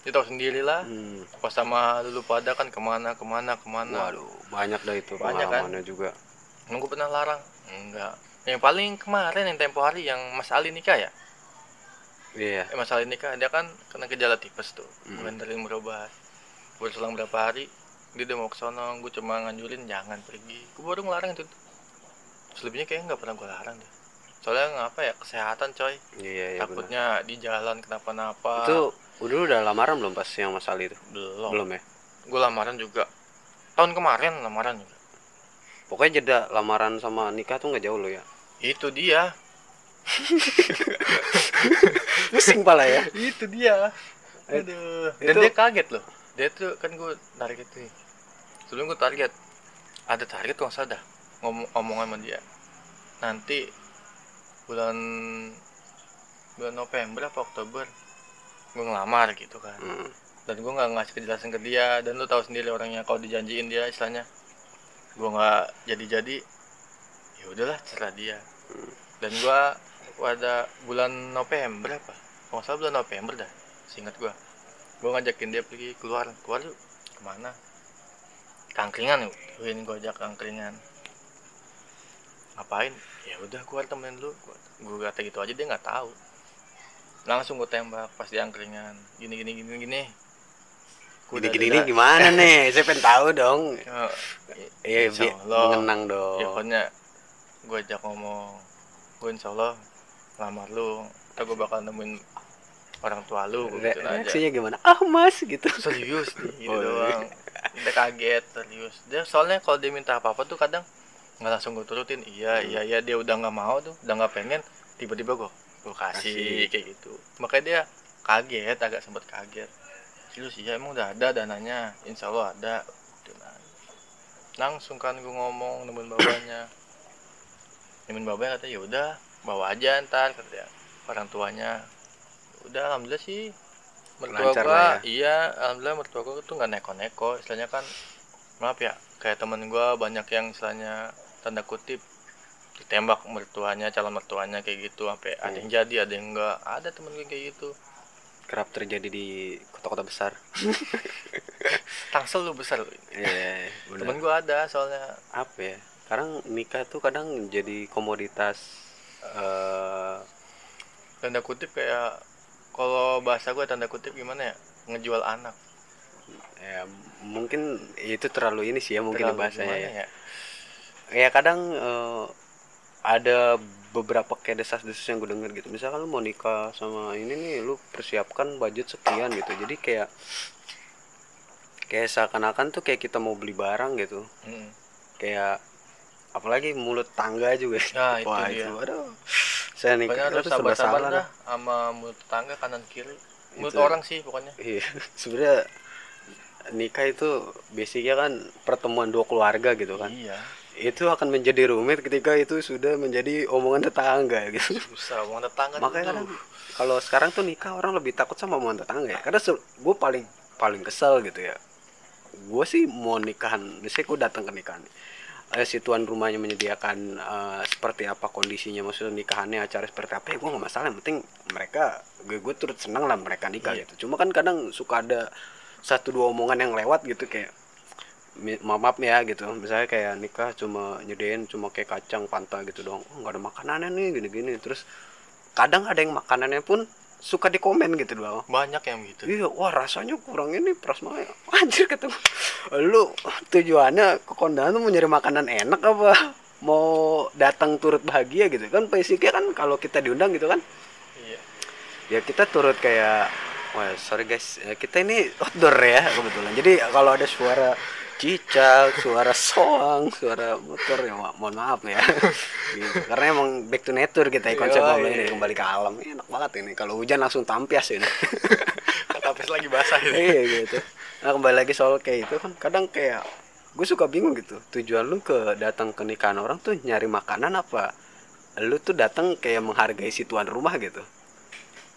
dia tahu sendiri lah Hmm. pas sama lu pada kan ke mana ke mana ke mana Waduh, banyak dah itu Banyak kan? juga. emang gue pernah larang enggak yang paling kemarin yang tempo hari yang Mas Ali nikah ya Iya. eh Mas Ali nikah dia kan kena gejala tipes tuh Hmm. bukan dari berobat baru selang berapa hari dia udah mau ke sono gue cuma nganjurin jangan pergi gue baru ngelarang itu tuh selebihnya kayaknya nggak pernah gue larang deh. Soalnya ngapa ya kesehatan coy. Iya, iya takutnya di jalan kenapa-napa. Itu udah udah lamaran belum pas yang Mas Ali itu? belum, Belum ya? gue lamaran juga. Tahun kemarin lamaran juga. Pokoknya jeda lamaran sama nikah tuh nggak jauh loh ya. itu dia. [LAUGHS] Pusing pala ya. itu dia. Eh, aduh. Dan itu- dia kaget loh. Dia tuh kan gue target nih. Sebelum gue target ada target kok salah dah ngomong ngomong sama dia. Nanti bulan bulan November apa Oktober gue ngelamar gitu kan. Hmm. dan gue nggak ngasih kejelasan ke dia dan lu tahu sendiri orangnya kalau dijanjiin dia istilahnya. Gue nggak jadi-jadi ya udahlah cerah dia. Hmm. dan gue pada bulan November apa? Kalau nggak salah bulan November dah singkat gue gue ngajakin dia pergi keluar. Keluar yuk ke mana kangkringan yuk ini gue ajak kangkringan ngapain? Ya udah keluar temen lu. Gue kata gitu aja dia nggak tahu. Langsung gue tembak pas di angkringan gini gini gini gini. Gua gini gini ini udah- gimana nih? [LAUGHS] Saya pengen tahu dong. Ya, iya Allah. mengenang dong. Ya pokoknya gue ajak ngomong. Gue insya Allah lamar lu. Atau gue bakal nemuin orang tua lu gue Re- gituin aja. reaksinya gimana? Ah mas gitu. [LAUGHS] Serius nih gitu Oh, doang. Dia kaget serius. Dia soalnya kalau dia minta apa apa tuh kadang nggak langsung gue turutin. Iya iya iya dia udah nggak mau tuh udah nggak pengen tiba-tiba gue gue kasih Kasih. kayak gitu. Makanya dia kaget agak sempat kaget. Serius iya emang udah ada dananya. Insya Allah ada. Gituin aja. langsung kan gue ngomong nemuin babanya [COUGHS] nemuin babanya katanya ya udah bawa aja ntar kata dia orang tuanya. Udah alhamdulillah sih mertua Lancar gua lah iya alhamdulillah mertua gua tuh nggak neko-neko. Istilahnya kan maaf ya kayak temen gua banyak yang istilahnya tanda kutip ditembak mertuanya calon mertuanya kayak gitu sampai ada yang jadi ada yang enggak. Ada temen gue kayak gitu. Kerap terjadi di kota-kota besar. [LAUGHS] Tangsel lu besar. Lu. iya temen benar. Gua ada soalnya. Apa ya? Sekarang nikah tuh kadang jadi komoditas eh tanda kutip kayak kalau bahasa gua tanda kutip gimana ya? Ngejual anak. Ya mungkin itu terlalu ini sih ya mungkin Terlalu bahasanya gimana ya ya kadang eh, ada beberapa kayak desas-desus yang gue denger gitu misalkan lu mau nikah sama ini nih lu persiapkan budget sekian gitu jadi kayak kayak seakan-akan tuh kayak kita mau beli barang gitu Mm. kayak apalagi mulut tangga juga Nah, itu wah dia. itu aduh saya nikah Pokoknya harus sabar-sabar salah dah sama mulut tetangga kanan kiri. Mulut Itu. orang sih pokoknya. Iya, [LAUGHS] sebenarnya nikah itu basicnya kan pertemuan dua keluarga gitu kan. Iya. Itu akan menjadi rumit ketika itu sudah menjadi omongan tetangga gitu. Susah omongan tetangga. Makanya kadang kalau sekarang tuh nikah orang lebih takut sama omongan tetangga ya. Karena gue paling paling kesel gitu ya. Gue sih mau nikahan, misalnya gue datang ke nikahan. Eh, si tuan rumahnya menyediakan eh, seperti apa kondisinya maksudnya nikahannya acara seperti apa ya gue nggak masalah yang penting mereka gue gue turut senang lah mereka nikah Iya. gitu cuma kan kadang suka ada satu dua omongan yang lewat gitu kayak maaf maaf ya gitu. Misalnya kayak nikah cuma nyedain cuma kayak kacang panta gitu dong oh, nggak ada makanannya nih gini gini terus kadang ada yang makanannya pun suka di komen gitu doang. Banyak yang gitu. iya wah rasanya kurang ini prasmanan [LAUGHS] anjir ketemu. Lu tujuannya ke kondangan tuh mau nyari makanan enak apa? Mau datang turut bahagia gitu. Kan basicnya kan kalau kita diundang gitu kan? Iya. ya kita turut kayak wah sorry guys. Eh, kita ini outdoor ya kebetulan. Jadi kalau ada suara cicak suara soang suara motor ya ma- mohon maaf ya. [LAUGHS] Gitu. karena emang back to nature kita ya konsep ini, kembali ke alam. Ini enak banget ini. Kalau hujan langsung tampias ini. [LAUGHS] Tapis lagi basah itu. iya gitu. Nah kembali lagi soal kayak itu kan kadang kayak gue suka bingung gitu. Tujuan lu ke datang ke nikahan orang tuh nyari makanan apa? Lu tuh datang kayak menghargai si tuan rumah gitu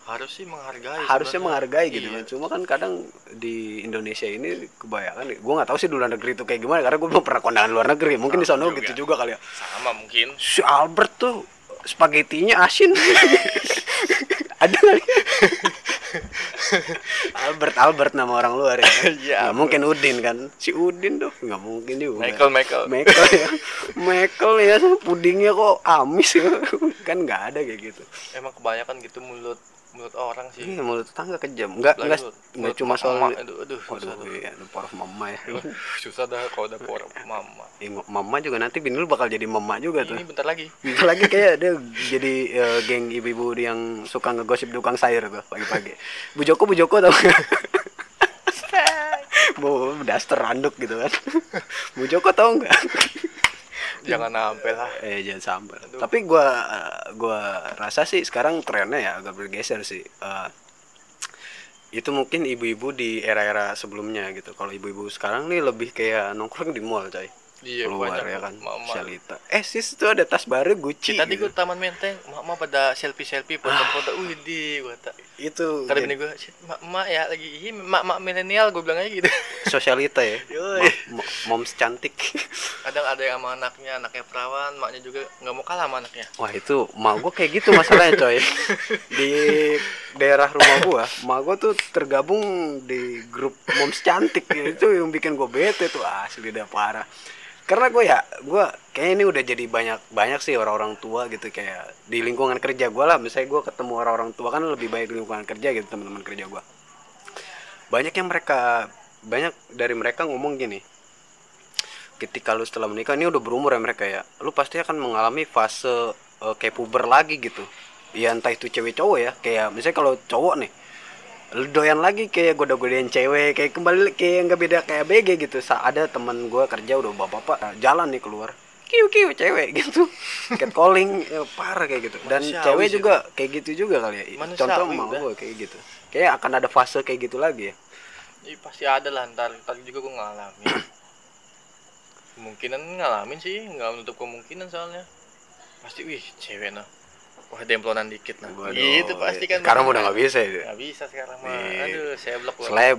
Harus sih menghargai. harusnya sebenarnya. menghargai gitu Iya. kan cuma kan kadang di Indonesia ini kebanyakan gue nggak tahu sih di luar negeri itu kayak gimana karena gue belum pernah kondangan luar negeri mungkin di Sama sana juga. gitu juga kali ya Sama mungkin. si Albert tuh spagettinya asin [LAUGHS] ada kali Albert Albert nama orang luar ya Iya, [LAUGHS] nggak mungkin Udin kan si Udin tuh nggak mungkin juga Michael Michael. Michael ya Michael ya pudingnya kok amis ya [LAUGHS] kan nggak ada kayak gitu Emang kebanyakan gitu mulut mulut orang sih. Iya mulut tetangga kejam. Enggak enggak enggak cuma soal mama, aduh, aduh, susah Waduh, tuh. iya, ada power mama ya. Aduh, susah dah kalau udah por mama. Eh, mama juga nanti bini lu bakal jadi mama juga tuh. Ini bentar lagi. Bentar lagi kayak dia jadi eh, geng ibu-ibu yang suka ngegosip tukang sayur tuh pagi-pagi. Bu Joko, Bu Joko tau? Bu daster randuk gitu kan. Bu Joko tau nggak? [LAUGHS] Jangan sampai lah. Eh jangan sampai. Aduh. Tapi gua gua rasa sih sekarang trennya ya agak bergeser sih. Eh, itu mungkin ibu-ibu di era-era sebelumnya gitu. Kalau ibu-ibu sekarang nih lebih kayak nongkrong di mall, coy. Iya, keluar banyak ya kan. Shalita eh sis tuh ada tas baru Gucci tadi gitu. gue taman menteng mak pada selfie selfie foto foto wih di gue tak itu kata bini gue "Shit, mak mak ya lagi mak mak milenial gue bilang aja gitu. [LAUGHS] Sosialita ya? Mo- moms cantik. [LAUGHS] Kadang ada yang sama anaknya anaknya perawan maknya juga nggak mau kalah sama anaknya. Wah itu mak gua kayak gitu masalahnya coy. [LAUGHS] Di daerah rumah gua mak gua tuh tergabung di grup moms cantik. Itu yang bikin gua bete tuh asli dah parah karena gue ya gue kayak ini udah jadi banyak banyak sih orang-orang tua gitu kayak di lingkungan kerja gue lah. Misalnya gue ketemu orang-orang tua kan lebih baik di lingkungan kerja gitu teman-teman kerja gue banyak yang mereka banyak dari mereka ngomong gini ketika lu setelah menikah ini udah berumur ya mereka ya lu pasti akan mengalami fase eh, kayak puber lagi gitu. Ya entah itu cewek cowok ya. Kayak misalnya kalau cowok nih lu doyan lagi kayak goda-godain cewek kayak kembali kayak nggak beda kayak BG gitu. Sa ada teman gua kerja udah bapak-bapak jalan nih keluar. Kiu kiu cewek [LAUGHS] gitu. Catcalling ya, parah kayak gitu. Dan Manusiawi cewek sih, juga kayak gitu juga kali ya. Manusiawi contoh mau gue kayak gitu. Kayak akan ada fase kayak gitu lagi ya. Ih, pasti ada lah ntar ntar juga gue ngalamin. [COUGHS] Kemungkinan ngalamin sih nggak menutup kemungkinan soalnya. Pasti wih cewek nah wah demplonan dikit nah. Waduh, gitu pasti kan sekarang udah nggak bisa ya? Nggak bisa sekarang mah. Iya. aduh saya blok gua. slab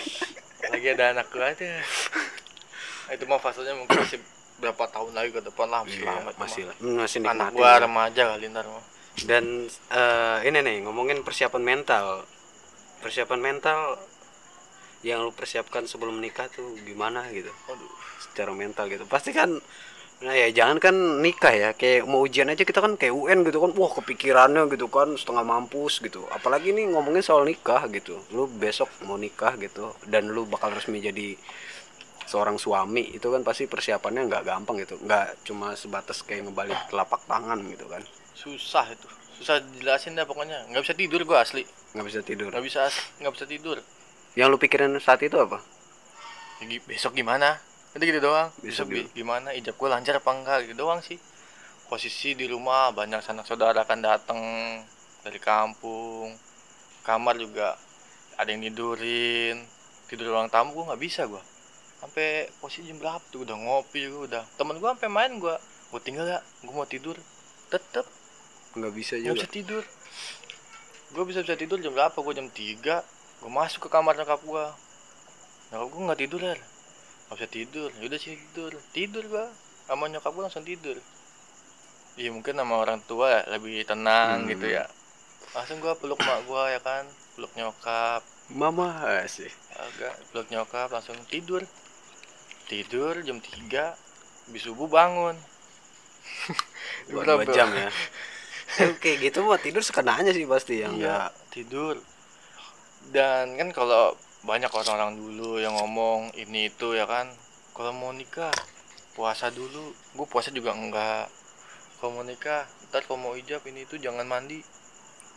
[LAUGHS] lagi ada anak gue aja itu mah fasenya mungkin masih berapa tahun lagi ke depan lah masih Iya, lama itu masih lah. Hmm, masih anak nikmatin gua ya. remaja kali ntar mah. Dan eh, ini nih ngomongin persiapan mental. Persiapan mental yang lu persiapkan sebelum menikah tuh gimana gitu? Aduh secara mental gitu. Pasti kan nah ya jangan kan nikah ya. Kayak mau ujian aja kita kan kayak UN gitu kan. Wah kepikirannya gitu kan setengah mampus gitu. Apalagi nih ngomongin soal nikah gitu. Lu besok mau nikah gitu dan lu bakal resmi jadi seorang suami itu kan pasti persiapannya nggak gampang gitu. Nggak cuma sebatas kayak ngebalik telapak tangan gitu kan. Susah itu. Susah jelasin dah pokoknya. Nggak bisa tidur gua asli. Nggak bisa tidur. Nggak bisa nggak bisa tidur. Yang lu pikirin saat itu apa? Besok gimana nanti gitu doang. Besok besok, bi- gimana ijab gue lancar apa enggak gitu doang sih. Posisi di rumah banyak sanak saudara kan datang dari kampung. Kamar juga ada yang tidurin. Tidur ruang tamu gue nggak bisa gue sampai posisi jam berapa tuh? Udah ngopi juga udah. Temen gue sampai main gue gue tinggal ya gue mau tidur. Tetep. Nggak bisa juga. bisa tidur. Gue bisa bisa tidur jam berapa? Gue jam 3 gue masuk ke kamar nyokap gue nyokap gue nggak tidur ya nggak bisa tidur. Yaudah sih tidur. Tidur gue sama nyokap gue langsung tidur. Iya mungkin sama orang tua ya, lebih tenang Hmm. gitu ya. Langsung gue peluk mak gue ya kan? Peluk nyokap. Mama sih. Agak peluk nyokap langsung tidur. Tidur jam 3 habis subuh bangun. [LAUGHS] Berapa? jam ya? [LAUGHS] Eh, kayak gitu mah tidur sekenanya sih pasti yang iya tidur. Dan kan kalau banyak orang-orang dulu yang ngomong ini itu ya kan? Kalau mau nikah puasa dulu. Gue puasa juga enggak. Kalau mau nikah ntar kalau mau ijab ini itu jangan mandi.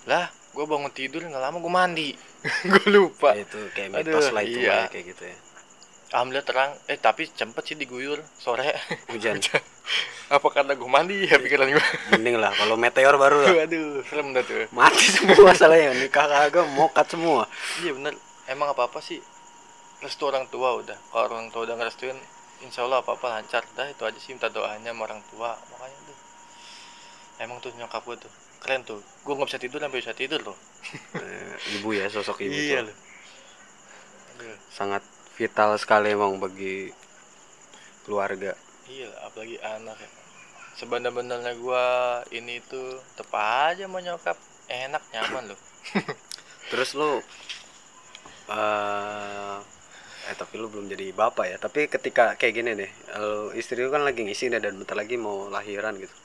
Lah gue bangun tidur nggak lama gue mandi. [LAUGHS] Gue lupa. Ya, itu kayak Aduh, mitos lah itu iya. Bay, kayak gitu ya. Alhamdulillah terang. Eh tapi cepet sih diguyur sore. [LAUGHS] Hujan. Apa karena gue mandi ya pikiran gue mending lah. Kalau meteor baru lah. Aduh serem dah tuh. Mati semua masalahnya. Nikah kagak mokat semua. Iya bener emang apa apa sih? Restu orang tua udah. Kalau orang tua udah ngerestuin insya Allah apa apa lancar. Dah itu aja sih minta doanya sama orang tua makanya tuh. Emang tuh nyokap gue tuh. Keren tuh. Gue nggak bisa tidur sampai bisa tidur loh. Eh, ibu ya sosok ibu iya tuh. loh. Sangat vital sekali emang bagi keluarga. Iya apalagi anak ya. Sebenar-benarnya gue ini tuh tepat aja sama nyokap. Enak nyaman loh. [LAUGHS] Terus lu eh eh tapi lu belum jadi bapak ya. Tapi ketika kayak gini nih lu istri lu kan lagi ngisi nih dan bentar lagi mau lahiran gitu.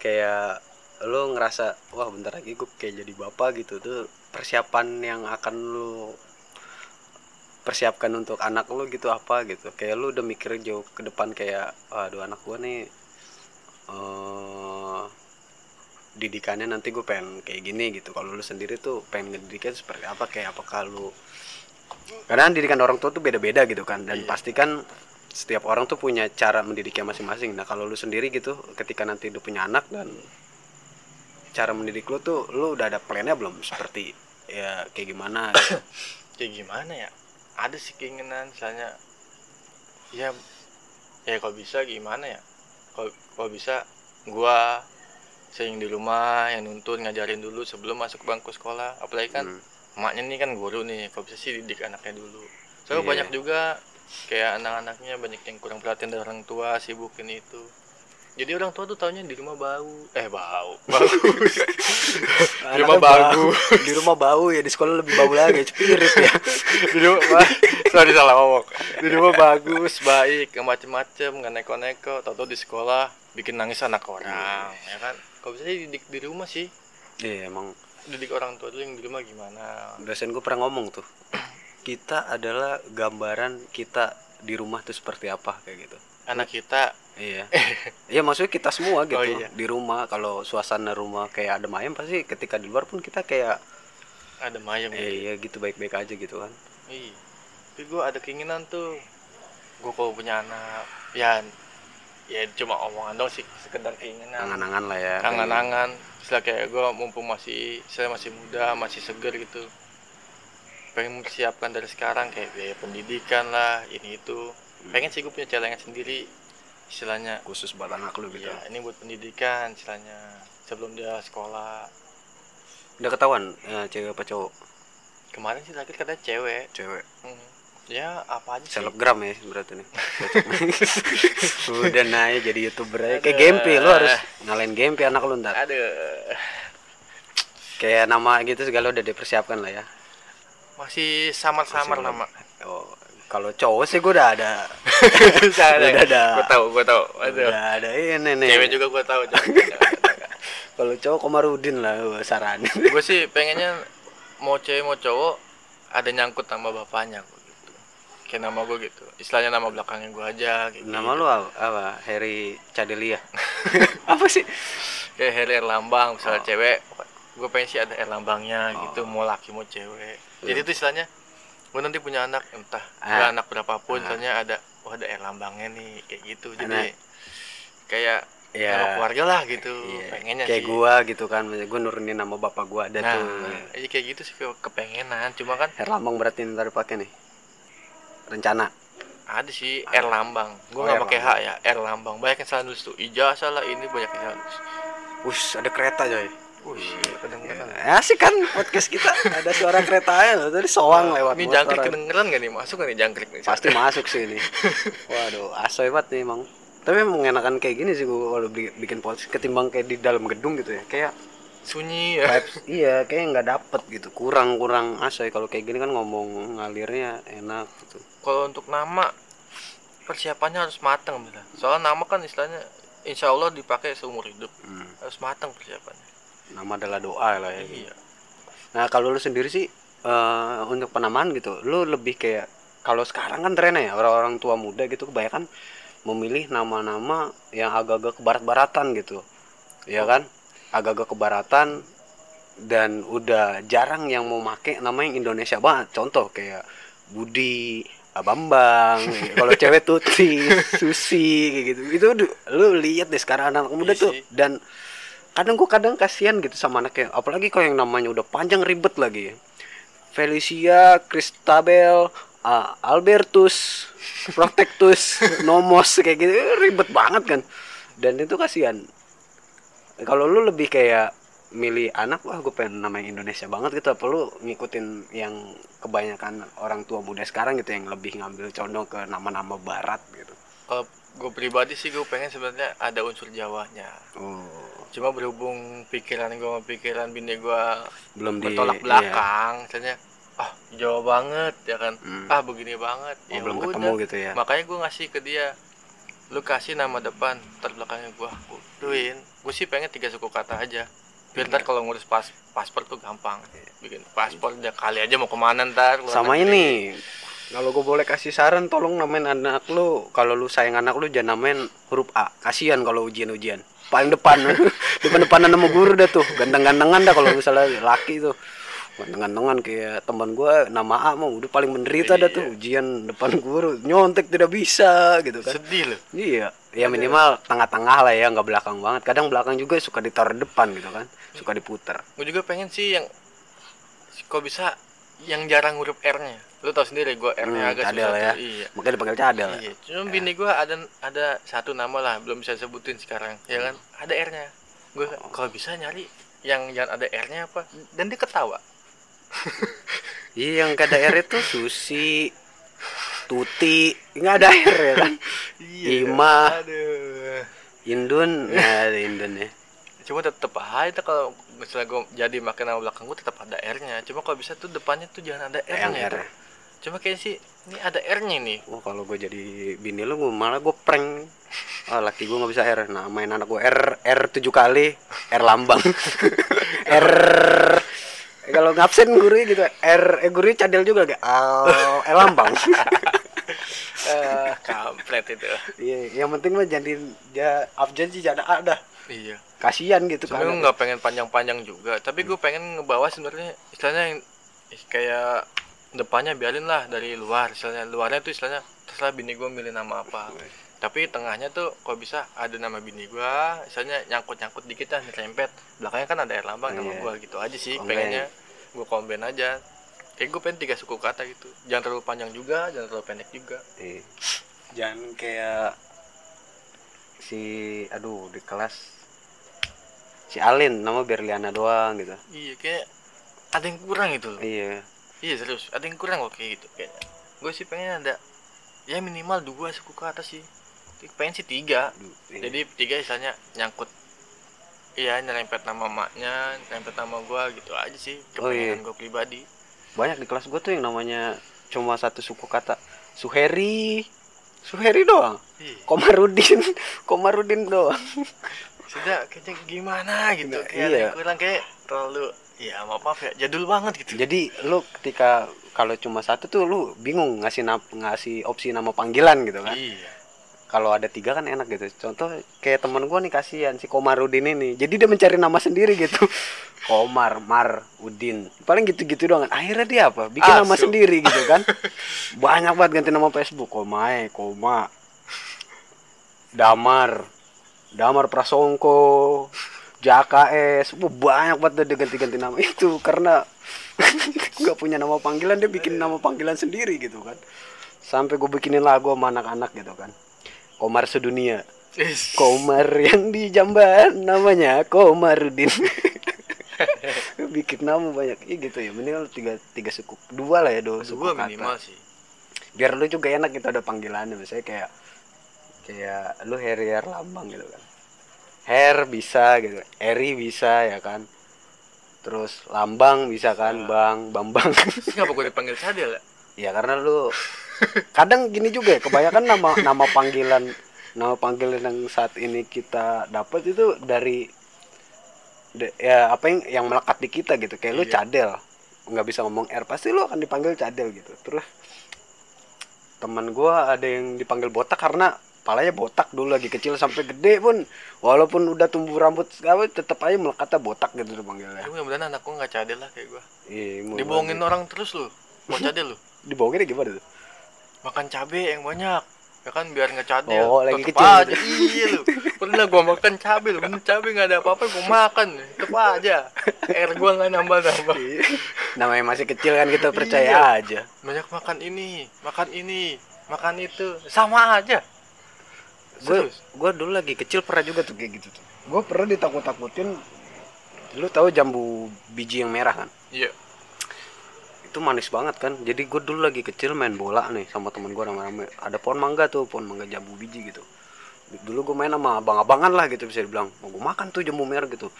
Kayak lu ngerasa wah bentar lagi gue kayak jadi bapak gitu. Tuh persiapan yang akan lu persiapkan untuk anak lu gitu apa gitu. Kayak lu udah mikir jauh ke depan kayak aduh anak gua nih eh didikannya nanti gue pengen kayak gini gitu. Kalau lu sendiri tuh pengen ngedidiknya seperti apa? Kayak apakah lu karena didikan orang tua tuh beda-beda gitu kan dan Iya. pasti kan setiap orang tuh punya cara mendidiknya masing-masing nah kalau lu sendiri gitu ketika nanti lu punya anak dan cara mendidik lu tuh lu udah ada plannya belum seperti ya kayak gimana gitu. [COUGHS] kayak gimana ya ada sih keinginan misalnya ya ya kalau bisa gimana ya kalau kalau bisa gua sering di rumah yang nuntun ngajarin dulu sebelum masuk bangku sekolah apalagi kan Hmm. Emaknya nih kan guru nih kalau bisa sih didik anaknya dulu. Soalnya Iya. banyak juga kayak anak-anaknya banyak yang kurang perhatian dari orang tua sibukin itu. Jadi orang tua tuh taunya di rumah bau. Eh bau. [LAUGHS] Bagus di rumah bau. bagus di rumah bau ya di sekolah lebih bau lagi spirit ya. [LAUGHS] Di rumah [LAUGHS] sorry salah ngomong. Di rumah bagus baik macem-macem nggak neko-neko tau di sekolah bikin nangis anak orang ya kan? Kalau bisa sih didik di rumah sih. Iya emang didik orang tua dulu yang di rumah gimana dosen gue pernah ngomong tuh [CLEARS THROAT] kita adalah gambaran kita di rumah tuh seperti apa kayak gitu anak kita iya [LAUGHS] iya maksudnya kita semua gitu Oh, iya. di rumah kalau suasana rumah kayak adem ayem pasti ketika di luar pun kita kayak ada mayem eh, iya gitu baik baik aja gitu kan Iya. Tapi gue ada keinginan tuh. Gue kalau punya anak, ya, ya cuma omongan dong sih, sekedar keinginan. angan-angan lah ya Angan-angan. Setelah kayak gue mumpung masih, saya masih muda, masih seger gitu. Pengen mempersiapkan dari sekarang kayak biaya pendidikan lah, ini itu. Pengen sih gue punya celengan sendiri, istilahnya. khusus buat anak lu gitu Iya, ini buat pendidikan, istilahnya. Sebelum dia sekolah. udah ketahuan eh, cewek apa cowok Kemarin sih terakhir katanya cewek. cewek Hmm. Ya apa aja sih. selebgram ya berarti nih. [LAUGHS] Udah naik jadi youtuber aja. Kayak. Gempi lu harus ngalahin Gempi anak lu ntar. Aduh. kayak nama gitu segala udah dipersiapkan lah ya. Masih samar-samar nama oh kalau cowok sih gue udah ada. [LAUGHS] Udah ada. gue tahu gue tahu. Aduh. udah ada ini nih. Cewek juga gue tahu [LAUGHS] kalau cowok Komarudin lah gua saranin gue sih pengennya mau cewek mau cowok ada nyangkut sama bapaknya kayak nama gue gitu istilahnya nama belakangnya gue aja kayak nama gitu. lu apa, apa? Harry Cadelia [LAUGHS] apa sih kayak Harry Erlambang misalnya Oh. cewek gue pengen sih ada Erlambangnya gitu Oh. mau laki mau cewek Hmm. jadi itu istilahnya gue nanti punya anak entah Ah. gua anak berapapun Ah. misalnya ada oh ada Erlambangnya nih kayak gitu jadi Anak. kayak ya nama keluarga lah gitu iya. pengennya kayak sih gua gitu kan gue nurunin nama bapak gua ada nah tuh iya kayak gitu sih ke- kepengenan cuma kan Herlambang berarti ntar pakai nih rencana ada sih. R lambang gue Oh, nggak pakai H ya R lambang banyak yang salah nulis tuh ijazah lah ini banyak yang salah nulis Us ada kereta coy Wih, kedengeran. Ya asik kan podcast kita ada suara keretanya loh tadi soang lewat Ini jangkrik kedengeran gak nih? Masuk gak nih jangkrik nih? Pasti masuk sih ini. Waduh, asoy banget nih emang. Tapi emang mengenakan kayak gini sih gua kalau bi- bikin podcast ketimbang kayak di dalam gedung gitu ya. Kayak Sunyi ya. vibes iya kayak nggak dapet gitu. Kurang-kurang asoy kalau kayak gini kan ngomong ngalirnya enak gitu. Kalau untuk nama persiapannya harus matang bener. Soalnya nama kan istilahnya insya Allah dipakai seumur hidup. Hmm. Harus matang persiapannya. Nama adalah doa lah ya. Iya. Nah kalau lu sendiri sih eh, untuk penamaan gitu, lu lebih kayak kalau sekarang kan trennya ya orang-orang tua muda gitu kebanyakan memilih nama-nama yang agak-agak ke barat-baratan gitu, ya kan? Agak-agak kebaratan dan udah jarang yang mau make nama yang Indonesia banget. Contoh kayak Budi, Bambang, kalau cewek Tuti, Susi kayak gitu. Itu lu lihat deh sekarang anak muda Iya tuh. dan kadang gua kadang kasihan gitu sama anaknya. Apalagi kalau yang namanya udah panjang ribet lagi. Felicia Christabel uh, Albertus Protectus [LAUGHS] Nomos kayak gitu. Ribet banget kan. Dan itu kasihan. Kalau lu lebih kayak milih anak wah gue pengen nama yang Indonesia banget gitu apa lu ngikutin yang kebanyakan orang tua muda sekarang gitu yang lebih ngambil condong ke nama-nama barat gitu Kalau gue pribadi sih gue pengen sebenarnya ada unsur Jawanya. oh Cuma berhubung pikiran gue sama pikiran bini gue belum di bertolak iya. belakang, misalnya ah Jawa banget ya kan, Hmm. ah begini banget. Oh, Ya belum udah. ketemu gitu ya makanya gue ngasih ke dia lu kasih nama depan ntar belakangnya gue duin gue sih pengen tiga suku kata aja biar ntar kalau ngurus pas paspor tuh gampang. Bikin paspor dia kali aja mau ke mana ntar sama negeri. ini kalau gue boleh kasih saran tolong namain anak lu. Kalau lu sayang anak lu jangan namain huruf A. Kasihan kalau ujian-ujian. Paling depan [LAUGHS] depan-depanan sama guru dah tuh. Ganteng-gantengan dah kalau misalnya laki tuh ganteng-gantengan kayak teman gue nama A mau udah paling menderita dah tuh ujian depan guru nyontek tidak bisa gitu kan sedih loh iya ya minimal tengah-tengah lah ya nggak belakang banget kadang belakang juga suka ditaruh depan gitu kan suka diputer gue juga pengen sih yang kok bisa yang jarang huruf R nya lu tau sendiri gue R nya Hmm, agak cadel susah ya. tuh. iya makanya dipanggil cadel ya? Iya, cuma bini gue ada ada satu nama lah, belum bisa sebutin sekarang, ya kan? Ada R-nya. Gue kalau bisa nyari yang jangan ada R-nya apa, dan dia ketawa. [LAUGHS] iya yang gak ada R itu Susi Tuti nggak ada R ya kan [LAUGHS] Ima. Aduh. Indun nah ada Indun ya Cuma tetep aja kalau misalnya gue jadi makin nama belakang gue tetap ada R-nya. Cuma kalau bisa tuh depannya tuh jangan ada R-nya. R tuh. Cuma kayak sih ini ada R-nya nih. Oh kalau gue jadi bini lu gua malah gue prank Oh [LAUGHS] laki gue nggak bisa R Nah main anak gue R R tujuh kali R lambang R Kalau ngabsen guru gitu R eh guru cadel juga gak oh, R lambang [LAUGHS] Eh, kampret itu. Iya yang penting mah jadi ya abjad sih jadi ada Iya. Kasian gitu kan gue nggak pengen panjang-panjang juga, tapi gue pengen ngebawa sebenarnya istilahnya yang kayak depannya biarin lah dari luar, istilahnya luarnya tuh istilahnya terserah bini gue milih nama apa. Tapi tengahnya tuh kalau bisa ada nama bini gue, istilahnya nyangkut-nyangkut dikit lah, nyerempet. Belakangnya kan ada air lambang nama Iya. gue gitu aja sih, Combine. pengennya gue combine aja. Kayak gue pengen tiga suku kata gitu, jangan terlalu panjang juga, jangan terlalu pendek juga. Iya. Jangan kayak si aduh di kelas si Alin nama Berliana doang gitu Iya kayak ada yang kurang itu. loh. iya Iya serius, ada yang kurang kok kayak gitu kayaknya. Gue sih pengen ada ya minimal dua suku kata sih. Pengen sih tiga. Aduh, iya. Jadi tiga misalnya nyangkut Iya nyerempet nama maknya, nyerempet nama gue gitu aja sih Oh, iya. kepengen gue pribadi. banyak di kelas gue tuh yang namanya cuma satu suku kata Suheri Suheri doang Iya. Komarudin [LAUGHS] Komarudin doang Sudah kayaknya gimana gitu, Nggak, kayak iya. kurang kayak terlalu ya maaf maaf ya jadul banget gitu. jadi lu ketika kalau cuma satu tuh lu bingung ngasih ngasih opsi nama panggilan gitu kan Iya. Kalau ada tiga kan enak gitu. Contoh kayak teman gua nih kasihan si Komarudin ini. Jadi dia mencari nama sendiri gitu. [LAUGHS] Komar Mar Udin. Paling gitu-gitu doang. Akhirnya dia apa? Bikin nama Asu. sendiri gitu kan. [LAUGHS] Banyak banget ganti nama Facebook. Komae Koma Damar Damar Prasongko Jaka S Wah, banyak banget dia ganti-ganti nama itu. Karena [LAUGHS] nggak punya nama panggilan dia bikin nama panggilan sendiri gitu kan. Sampai gue bikinin lagu sama anak-anak gitu kan Komar sedunia. Is. Komar yang di Jamban namanya Komarudin. [LAUGHS] Bikin nama banyak. Iya gitu ya minimal tiga tiga suku. Dua lah ya dua suku Dua kata. minimal sih. biar lu juga enak gitu ada panggilannya. Misalnya kayak kayak lu Harrier lambang gitu kan. Her bisa gitu Eri bisa ya kan. Terus lambang bisa kan bang bambang. Kenapa gue dipanggil cadel ya? ya karena lu kadang gini juga ya kebanyakan nama nama panggilan nama panggilan yang saat ini kita dapat itu dari de- ya apa yang yang melekat di kita gitu kayak lu Iya. cadel nggak bisa ngomong R pasti lu akan dipanggil cadel gitu terus teman gua ada yang dipanggil botak karena palanya botak dulu lagi kecil sampai gede pun walaupun udah tumbuh rambut segala tetap aja melekatnya botak gitu dipanggilnya Ya mudah-mudahan anak gue nggak cadel lah kayak gue. iya Dibohongin banget. orang terus lu. Mau cadel lu. [LAUGHS] dibohongin gimana tuh makan cabe yang banyak. Ya kan biar nggak cadel. Oh, lagi Tetep kecil. aja. Iya lu. Pernah gua makan cabe lu. Bener cabe nggak ada apa-apa gua makan. Tetep aja. Air gua nggak nambah nambah namanya masih kecil kan kita percaya Iya. aja. Banyak makan ini makan ini makan itu. Sama aja. Gue gue dulu lagi kecil pernah juga tuh kayak gitu tuh. Gue pernah ditakut takutin lu tahu jambu biji yang merah kan? Iya itu manis banget kan. Jadi gue dulu lagi kecil main bola nih sama temen gue rame-rame. Ada pohon mangga tuh pohon mangga jambu biji gitu. Dulu gue main sama abang-abangan lah gitu bisa dibilang. Mau gue makan tuh jambu merah gitu.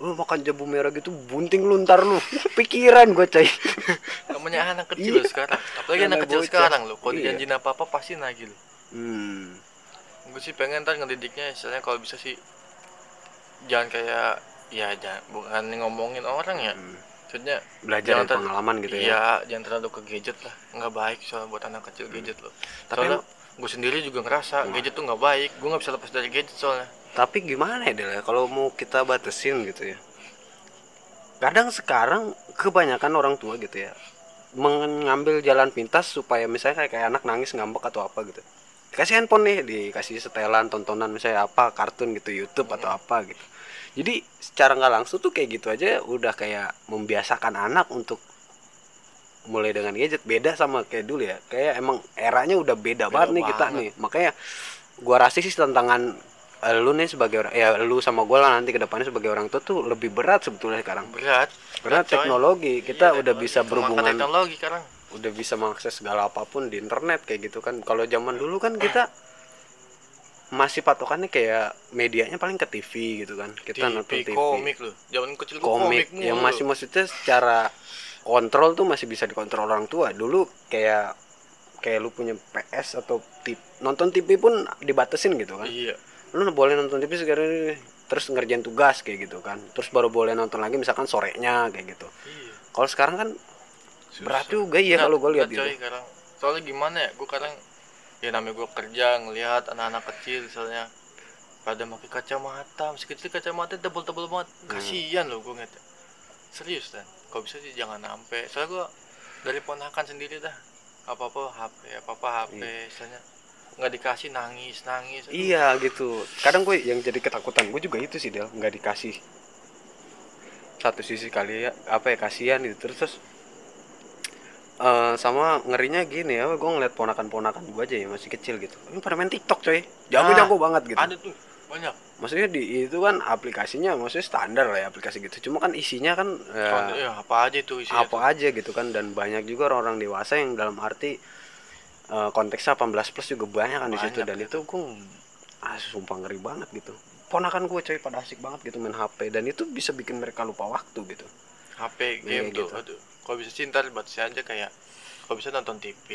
Lu makan jambu merah gitu bunting lu ntar lu. [LAUGHS] Pikiran gue coy. [LAUGHS] Namanya anak kecil Iya. sekarang. Apalagi anak Namanya kecil bocah. sekarang lu kalau Iya. dijanjin apa apa pasti nagih lu hmm. Gue sih pengen ntar ngedidiknya istilahnya kalau bisa sih jangan kayak ya jangan bukan ngomongin orang ya. Hmm. Maksudnya belajar dari pengalaman gitu ya Iya, jangan terlalu ke gadget lah. Nggak baik soalnya buat anak kecil gadget loh. Tapi Soalnya gue sendiri juga ngerasa Hmm. gadget tuh nggak baik. Gue nggak bisa lepas dari gadget soalnya. tapi gimana ya Del kalau mau kita batasin gitu ya kadang sekarang kebanyakan orang tua gitu ya mengambil jalan pintas supaya misalnya kayak, kayak anak nangis ngambek atau apa gitu dikasih handphone nih dikasih setelan tontonan misalnya apa kartun gitu YouTube atau apa gitu jadi secara nggak langsung tuh kayak gitu aja udah kayak membiasakan anak untuk mulai dengan gadget. Beda sama kayak dulu ya. Kayak emang eranya udah beda, Beda banget nih kita banget. nih. Makanya gua rasa sih tantangan eh, lu nih sebagai orang ya lu sama gua lah nanti ke depannya sebagai orang tua tuh lebih berat sebetulnya sekarang. Berat. Karena berat, coy. teknologi. Kita Iya, udah teknologi. bisa berhubungan teknologi sekarang. udah bisa mengakses segala apa pun di internet kayak gitu kan. Kalau zaman dulu kan kita masih patokannya kayak medianya paling ke TV gitu kan. Kita nonton TV, TV komik loh zaman kecil komik komik yang masih maksudnya secara kontrol tuh masih bisa dikontrol orang tua. Dulu kayak kayak lu punya PS atau tip, nonton TV pun dibatasin gitu kan. Iya. Lu boleh nonton TV sekarang terus ngerjain tugas kayak gitu kan. Terus baru boleh nonton lagi misalkan sorenya kayak gitu. Iya. Kalau sekarang kan Susah. berat juga ya kalau gue lihat gitu. sekarang soalnya gimana ya gue kadang ya namanya gue kerja ngelihat anak-anak kecil misalnya pada pakai kacamata. Masih kecil kacamata tebel-tebel banget. Hmm. kasihan loh gue ngeliat serius dan. Kalau bisa sih jangan sampai. Soalnya gue dari ponakan sendiri dah. Apa apa HP apa apa HP misalnya. Nggak dikasih nangis nangis. Aduh, Iya gitu. Kadang gue yang jadi ketakutan gue juga itu sih Del, nggak dikasih. Satu sisi kali ya apa ya kasihan gitu. Terus terus eh, sama ngerinya gini ya gue ngeliat ponakan-ponakan gue aja ya masih kecil gitu. Ini pada main TikTok coy. Jago-jago banget gitu. ada tuh banyak. Maksudnya di itu kan aplikasinya maksudnya standar lah ya aplikasi gitu. Cuma kan isinya kan ya, ya, apa aja tuh isinya apa aja gitu kan. Dan banyak juga orang-orang dewasa yang dalam arti eh, konteksnya 18 plus juga banyak kan di situ. Dan ya. itu gue ah sumpah ngeri banget gitu. Ponakan gue coy pada asik banget gitu main HP dan itu bisa bikin mereka lupa waktu gitu. HP Iya, game tuh gitu. aduh kalau bisa cinta batasi aja kayak kalau bisa nonton TV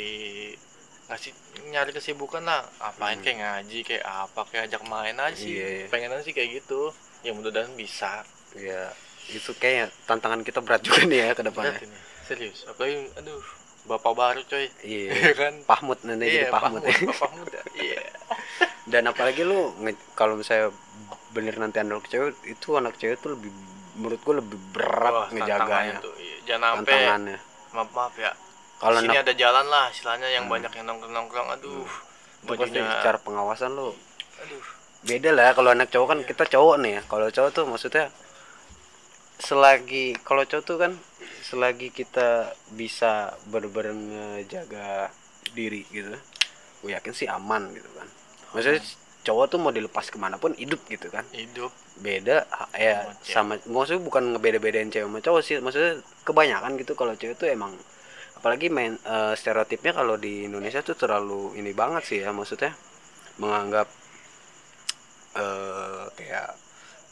ngasih nyari kesibukan lah. Apain Hmm. kayak ngaji kayak apa kayak ajak main aja sih. Iya, iya. pengennya sih kayak gitu. Ya mudah-mudahan bisa. Ya itu kayak tantangan kita berat juga nih ya ke depannya. ini. Serius apalagi aduh bapak baru coy. Iya Iya [LAUGHS] kan? Pahmut nanti jadi iya pahmut muda [LAUGHS] iya. Dan apalagi lu kalau misalnya bener nanti anak cewek itu anak cewek tuh lebih menurut gue lebih berat Wah, ngejaganya. tuh iya. Jangan sampai tantangannya. Maaf maaf ya. Kalau sini ada jalan lah istilahnya yang Hmm. banyak yang nongkrong nongkrong aduh itu pasti bajunya secara pengawasan lu. Aduh. Beda lah kalau anak cowok kan Iya. kita cowok nih ya. Kalau cowok tuh maksudnya selagi kalau cowok tuh kan selagi kita bisa bener-bener ngejaga diri gitu gue yakin sih aman gitu kan. Maksudnya cowok tuh mau dilepas ke mana pun hidup gitu kan. Hidup. Beda ya Sama maksudnya bukan ngebeda-bedain cewek sama cowok sih maksudnya kebanyakan gitu kalau cewek tuh emang apalagi main eh, stereotipnya kalau di Indonesia tuh terlalu ini banget sih ya maksudnya menganggap eh kayak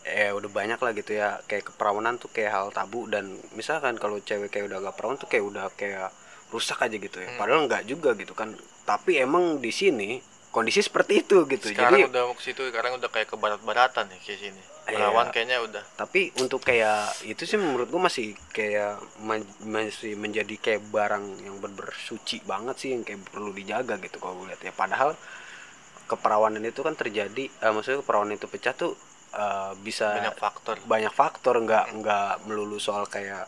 eh udah banyak lah gitu ya kayak keperawanan tuh kayak hal tabu dan misalkan kalau cewek kayak udah gak perawan tuh kayak udah kayak rusak aja gitu ya. Hmm. padahal nggak juga gitu kan. Tapi emang di sini kondisi seperti itu gitu. Sekarang jadi udah mau ke situ sekarang udah kayak ke barat-baratan ya kayak sini. Iya. Perawan kayaknya udah. Tapi untuk kayak itu sih menurut gua masih kayak ma- masih menjadi kayak barang yang bener suci banget sih yang kayak perlu dijaga gitu kalau gue lihat ya. Padahal keperawanan itu kan terjadi eh, maksudnya keperawanan itu pecah tuh eh, bisa banyak faktor. banyak faktor. Nggak nggak melulu soal kayak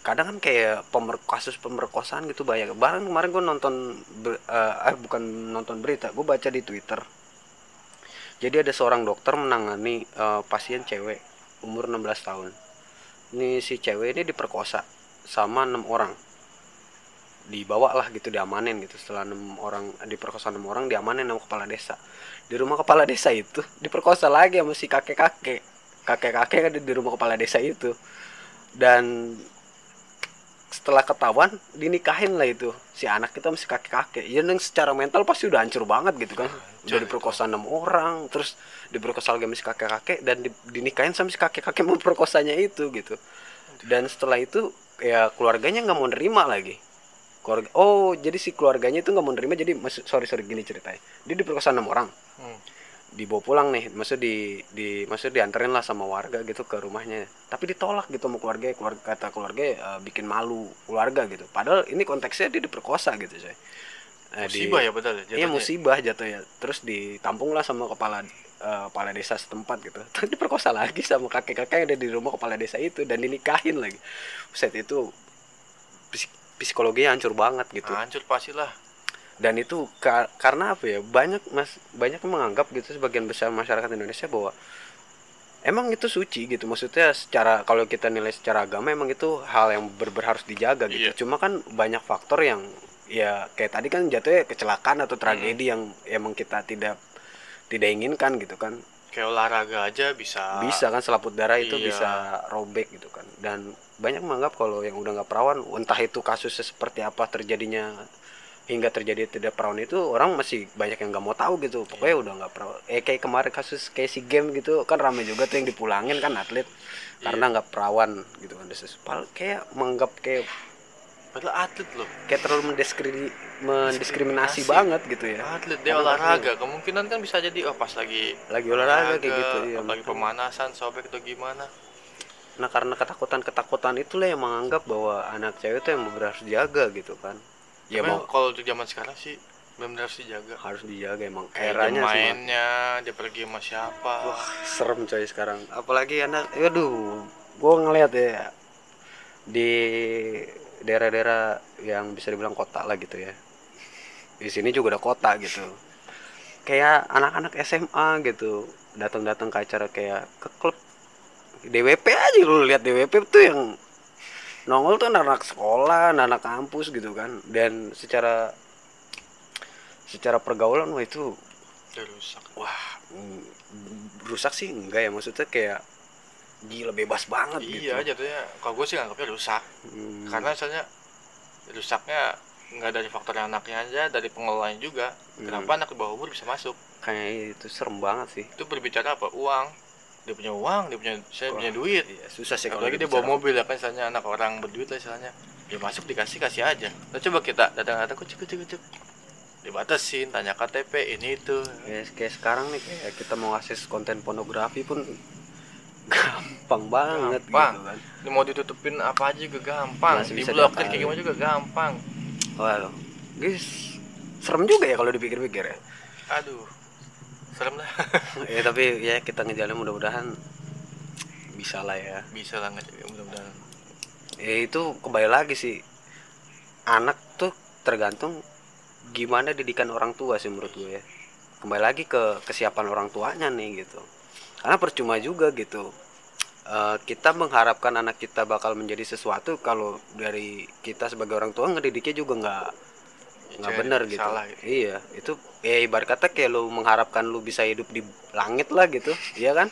kadang kan kayak pemer kasus pemerkosaan gitu banyak. Barang kemarin gue nonton eh eh, bukan nonton berita gue baca di twitter. Jadi ada seorang dokter menangani eh, pasien cewek umur 16 tahun. Ini si cewek ini diperkosa sama enam orang. Dibawa lah gitu diamanin gitu. Setelah enam orang diperkosa enam orang diamanin sama kepala desa. Di rumah kepala desa itu diperkosa lagi sama si kakek kakek kakek kakek ada di rumah kepala desa itu. Dan setelah ketahuan dinikahin lah itu. Si anak kita masih kakek kakek ya dan secara mental pasti udah hancur banget gitu kan. Udah diperkosa enam orang terus diperkosa lagi sama si kakek kakek dan di- dinikahin sama si kakek kakek [LAUGHS] memperkosanya itu gitu. Dan setelah itu ya keluarganya nggak mau nerima lagi. Keluarga oh jadi si keluarganya itu nggak mau nerima jadi sorry sorry gini ceritanya. Dia diperkosa enam orang. Hmm. Dibawa pulang nih maksud di di maksud dianterin lah sama warga gitu ke rumahnya. Tapi ditolak gitu sama keluarga keluarga kata keluarga eh, bikin malu keluarga gitu. Padahal ini konteksnya dia diperkosa gitu coy. Eh, di- musibah ya betul ya iya musibah jatuh ya terus ditampung lah sama kepala eh, kepala desa setempat gitu. Terus [LAUGHS] diperkosa lagi sama kakek kakek yang ada di rumah kepala desa itu dan dinikahin lagi. Set itu psik- psikologinya hancur banget gitu. Hancur pastilah dan itu ka- karena apa ya banyak mas banyak menganggap gitu sebagian besar masyarakat Indonesia bahwa emang itu suci gitu. Maksudnya secara kalau kita nilai secara agama emang itu hal yang ber harus dijaga gitu. Iya. cuma kan banyak faktor yang ya kayak tadi kan jatuhnya kecelakaan atau tragedi yang emang kita tidak tidak inginkan gitu kan. Kayak olahraga aja bisa. Bisa kan selaput darah itu iya. bisa robek gitu kan. Dan banyak menganggap kalau yang udah nggak perawan entah itu kasusnya seperti apa terjadinya hingga terjadi tidak perawan itu orang masih banyak yang nggak mau tahu gitu. Pokoknya udah nggak perawan eh kayak kemarin kasus kayak si game gitu kan rame juga tuh yang dipulangin kan atlet. Karena nggak perawan gitu kan. Pal- kayak menganggap kayak padahal atlet loh. kayak terlalu mendiskri mendiskriminasi Diskriminasi. banget gitu ya. Atlet dia Karena olahraga. kemungkinan kan bisa jadi oh pas lagi lagi olahraga kayak gitu iya, lagi pemanasan sobek atau gimana. Nah karena ketakutan-ketakutan itulah yang menganggap bahwa anak cewek itu yang benar harus dijaga gitu kan. Ya Tapi mau kalau untuk zaman sekarang sih benar harus dijaga harus dijaga emang kayak eranya sih. Mainnya dia pergi sama siapa Wah serem coy sekarang. Apalagi anak, aduh, gua ngeliat ya di daerah-daerah yang bisa dibilang kota lah gitu ya. Di sini juga ada kota gitu. Kayak anak-anak SMA gitu datang-datang ke acara kayak ke klub DWP aja lu lihat DWP tuh yang nongol tuh anak-anak sekolah, anak-anak kampus gitu kan. Dan secara secara pergaulan wah itu udah rusak. wah mm, rusak sih enggak ya. Maksudnya kayak gila bebas banget iya gitu. jatuhnya kalau gue sih nganggapnya rusak. Hmm, karena misalnya rusaknya nggak dari faktor anaknya aja dari pengelolanya juga. Hmm. kenapa anak di bawah umur bisa masuk? Kayak itu serem banget sih. Itu berbicara apa? Uang dia punya uang dia punya saya punya Wah, duit. iya, susah sih kalau apalagi dia dibicara. bawa mobil ya kan misalnya anak orang berduit lah misalnya. Dia masuk dikasih kasih aja. Nah coba kita datang-datang kucuk kucuk kucuk. Dibatasin tanya KTP ini itu. Kayak, kayak sekarang nih kayak kita mau akses konten pornografi pun gampang banget Gampang. gitu kan mau ditutupin apa aja juga gampang. Masih diblokir kayak gimana juga gampang. Wah guys serem juga ya kalau dipikir-pikir ya. Aduh serem lah. [LAUGHS] Ya tapi ya kita ngejalan mudah-mudahan bisa lah ya. Bisa lah nggak mudah-mudahan. Ya itu kembali lagi sih. Anak tuh tergantung gimana didikan orang tua sih menurut gue ya. Kembali lagi ke kesiapan orang tuanya nih gitu. Karena percuma juga gitu. Eh, kita mengharapkan anak kita bakal menjadi sesuatu kalau dari kita sebagai orang tua ngedidiknya juga nggak nggak benar gitu salah gitu. iya itu ya ibarat kata kayak lu mengharapkan lu bisa hidup di langit lah gitu iya kan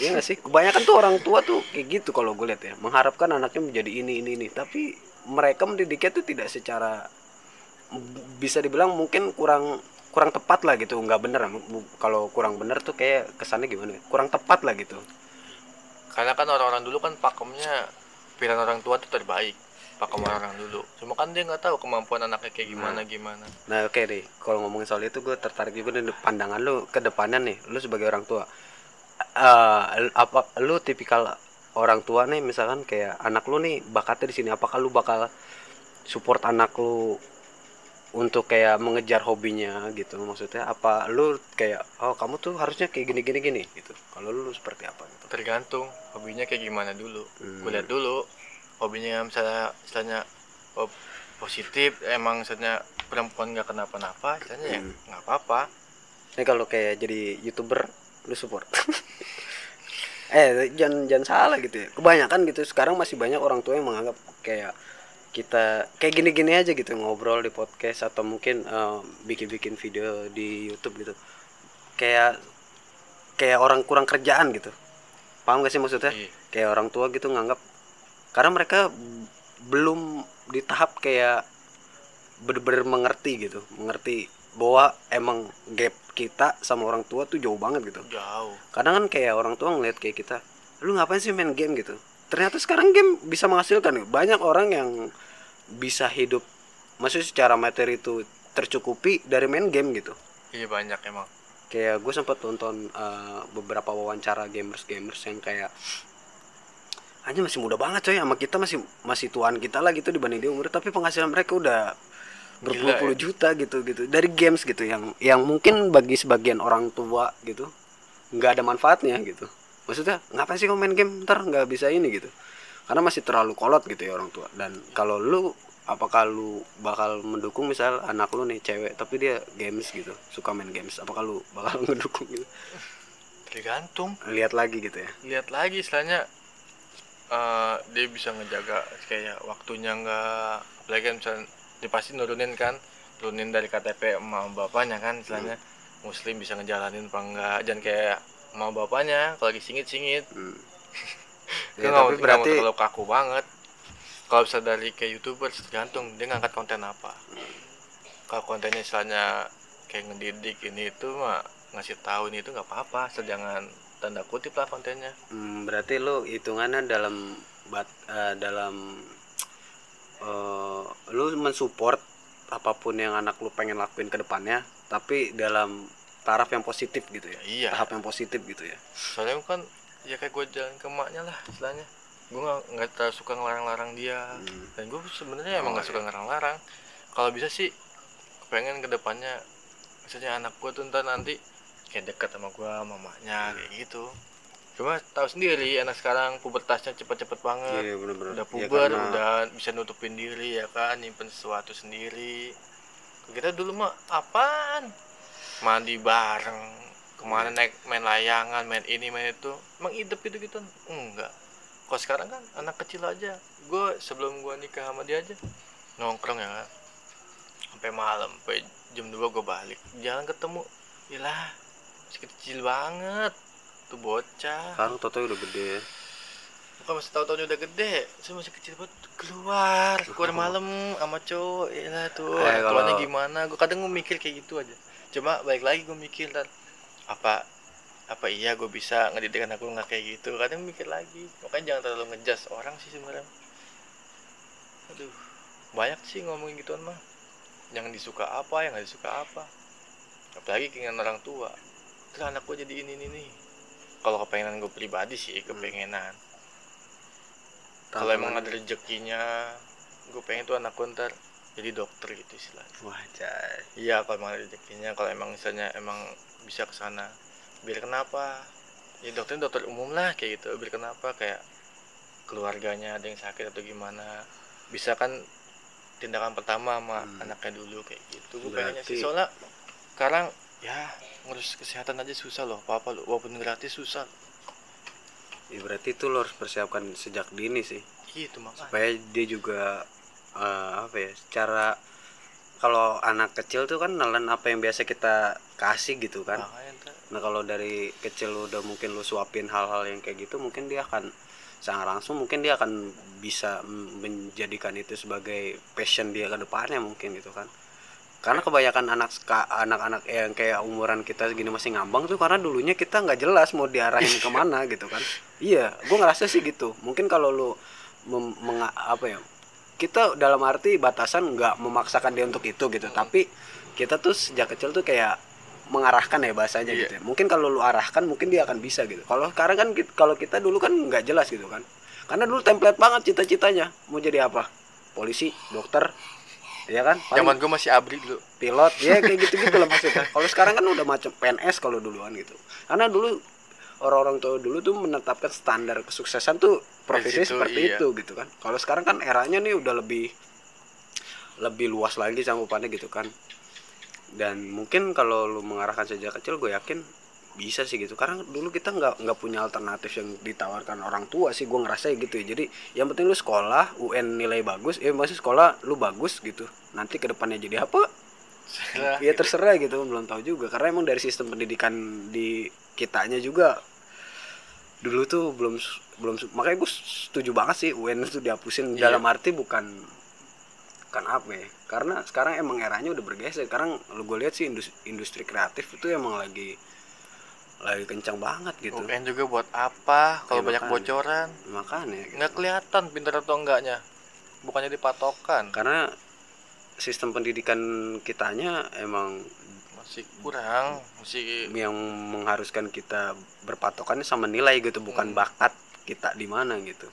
Iya gak sih? Kebanyakan tuh orang tua tuh kayak gitu kalau gue lihat ya, mengharapkan anaknya menjadi ini ini ini, tapi mereka mendidiknya tuh tidak secara bisa dibilang mungkin kurang kurang tepat lah gitu, nggak bener. Kalau kurang bener tuh kayak kesannya gimana? ya? Kurang tepat lah gitu. karena kan orang-orang dulu kan pakemnya pilihan orang tua tuh terbaik pakem orang dulu. Cuma kan dia nggak tahu kemampuan anaknya kayak gimana gimana. Nah oke deh, kalau ngomongin soal itu gue tertarik juga nih pandangan lu ke depannya nih, lu sebagai orang tua, Eh, apa lu tipikal orang tua nih misalkan kayak anak lu nih bakatnya di sini, apakah lu bakal support anak lu untuk kayak mengejar hobinya gitu? Maksudnya apa lu kayak oh kamu tuh harusnya kayak gini gini gini gitu. Kalau lu seperti apa gitu? Tergantung hobinya kayak gimana dulu. Hmm. gue lihat dulu hobinya misalnya misalnya oh, positif emang misalnya perempuan nggak kenapa-napa misalnya ya Hmm. nggak apa-apa Ini kalau kayak jadi youtuber lu support. [LAUGHS] eh jangan jangan salah gitu ya. Kebanyakan gitu sekarang masih banyak orang tua yang menganggap kayak kita kayak gini-gini aja gitu ngobrol di podcast atau mungkin eh, bikin-bikin video di YouTube gitu. Kayak kayak orang kurang kerjaan gitu. Paham gak sih maksudnya? Iya. Kayak orang tua gitu nganggap karena mereka belum di tahap kayak bener-bener mengerti gitu, mengerti bahwa emang gap kita sama orang tua tuh jauh banget gitu. jauh Kadang kan kayak orang tua ngeliat kayak kita, lu ngapain sih main game gitu? Ternyata sekarang game bisa menghasilkan. Banyak orang yang bisa hidup, maksudnya secara materi itu tercukupi dari main game gitu. iya banyak emang Kayak gue sempat nonton eh, beberapa wawancara gamers gamers yang kayak aja masih muda banget coy. Sama kita masih masih tuan kita lah gitu dibanding dia umur. Tapi penghasilan mereka udah berpuluh-puluh ya. juta gitu gitu. Dari games gitu yang yang mungkin bagi sebagian orang tua gitu nggak ada manfaatnya gitu. Maksudnya ngapain sih main game? Ntar nggak bisa ini gitu. Karena masih terlalu kolot gitu ya orang tua. Dan kalau lu apakah lu bakal mendukung misal anak lu nih cewek tapi dia games gitu suka main games apakah lu bakal [LAUGHS] ngedukung gitu? Tergantung. Lihat lagi gitu ya. Lihat lagi istilahnya eh, dia bisa ngejaga kayak waktunya nggak apalagi kan misalnya dia pasti nurunin kan turunin dari KTP emak bapaknya kan istilahnya muslim bisa ngejalanin apa enggak jangan kayak emak bapaknya kalau lagi singit singit Hmm. [LAUGHS] Ya, mau- tapi mau berarti terlalu kaku banget. Kalau bisa dari kayak youtuber tergantung dia ngangkat konten apa. Kalau kontennya istilahnya kayak ngedidik ini itu mah ngasih tahu ini itu nggak apa-apa asal jangan tanda kutip lah kontennya. Hmm, berarti lu hitungannya dalam bat eh, dalam eh, lu mensupport apa pun yang anak lu pengen lakuin ke depannya tapi dalam taraf yang positif gitu ya? Iya. Tahap yang positif gitu ya? Soalnya kan ya kayak gue jalan ke emaknya lah istilahnya. Gue nggak nggak terlalu suka ngelarang-larang dia. Hmm. dan gue sebenarnya emang Oh, nggak suka iya. ngelarang-larang. Kalau bisa sih pengen ke depannya misalnya anak gue tuh ntar nanti kayak deket sama gue mamanya Hmm. kayak gitu. Cuma tahu sendiri anak sekarang pubertasnya cepet-cepet banget. Iya bener-bener. Udah Ya, puber karena- udah bisa nutupin diri ya kan? Nyimpen sesuatu sendiri. Kita dulu mah apaan? Mandi bareng ke mana Iya. naik main layangan main ini main itu. Emang hidup gitu gitu? Enggak. Kalau sekarang kan anak kecil aja. Gue sebelum gue nikah sama dia aja nongkrong ya. Kan sampai malam sampai jam 2 gue balik. Jangan ketemu. Ilah masih kecil banget. Tuh bocah. Sekarang Toto udah gede ya. bukan masih tahu-tahu udah gede. Saya masih kecil banget keluar. Keluar malam sama cowok. Ya tuh. Eh, kalau- gimana? Gue kadang gue mikir kayak gitu aja. Cuma balik lagi gue mikir dan apa apa iya gue bisa ngedidik anak gue nggak kayak gitu? Kadang mikir lagi. Makanya jangan terlalu ngejudge orang sih sebenarnya. Aduh banyak sih ngomongin gituan mah. Yang disuka apa yang nggak disuka apa. Apalagi keinginan orang tua terus anak gue jadi ini ini nih kalau kepengenan gue pribadi sih kepengenan. Kalau emang ada rezekinya gue pengen tuh anak gue ntar jadi dokter gitu istilahnya. Wah jay iya kalau emang ada rezekinya kalau emang misalnya emang bisa ke sana biar kenapa? Ya dokternya dokter umum lah kayak gitu. Biar kenapa? Kayak keluarganya ada yang sakit atau gimana? Bisa kan tindakan pertama sama Hmm. anaknya dulu kayak gitu. Gue pengennya sih. Soalnya sekarang ya ngurus kesehatan aja susah loh apa apa loh walaupun gratis susah. Ya, berarti itu lo harus persiapkan sejak dini sih. Gitu makanya supaya dia juga eh, apa ya secara kalau anak kecil tuh kan nelen apa yang biasa kita kasih gitu kan. Makanya ntar nah kalau dari kecil lu udah mungkin lu suapin hal-hal yang kayak gitu mungkin dia akan sangat langsung mungkin dia akan bisa menjadikan itu sebagai passion dia ke depannya mungkin gitu kan karena kebanyakan anak anak-anak yang kayak umuran kita segini masih ngambang tuh karena dulunya kita nggak jelas mau diarahin ke mana gitu kan. Iya gue ngerasa sih gitu. Mungkin kalau lu menga- apa ya kita dalam arti batasan nggak memaksakan dia untuk itu gitu. Tapi kita tuh sejak kecil tuh kayak mengarahkan ya bahasanya Iya. gitu ya. mungkin kalau lu arahkan mungkin dia akan bisa gitu. Kalau sekarang kan kalau kita dulu kan nggak jelas gitu kan. Karena dulu template banget cita-citanya. Mau jadi apa? Polisi dokter ya kan? Zaman gue masih abri dulu. pilot ya kayak [LAUGHS] gitu gitu lah maksudnya. Kalau sekarang kan udah macam PNS kalau duluan gitu. Karena dulu orang-orang tua dulu tuh menetapkan standar kesuksesan tuh profesi situ, seperti iya. itu gitu kan. Kalau sekarang kan eranya nih udah lebih lebih luas lagi cangkupannya gitu kan. Dan mungkin kalau lu mengarahkan sejak kecil gue yakin bisa sih gitu. Karena dulu kita nggak nggak punya alternatif yang ditawarkan orang tua sih gue ngerasa gitu ya. Jadi yang penting lu sekolah UN nilai bagus ya masih sekolah lu bagus gitu. Nanti ke depannya jadi apa? Ya terserah gitu belum tahu juga. Karena emang dari sistem pendidikan di kitanya juga dulu tuh belum belum makanya gue setuju banget sih UN itu dihapusin. Iya. dalam arti bukan bukan apa ya. Karena sekarang emang eranya udah bergeser. Sekarang lu gue lihat sih industri, industri kreatif itu emang lagi lagi kencang banget gitu UN juga buat apa kalau Ya, banyak makanya. bocoran makanya gitu. nggak kelihatan pintar atau enggaknya bukannya dipatokan karena sistem pendidikan kitanya emang masih kurang masih yang mengharuskan kita berpatokannya sama nilai gitu bukan Hmm. bakat kita di mana gitu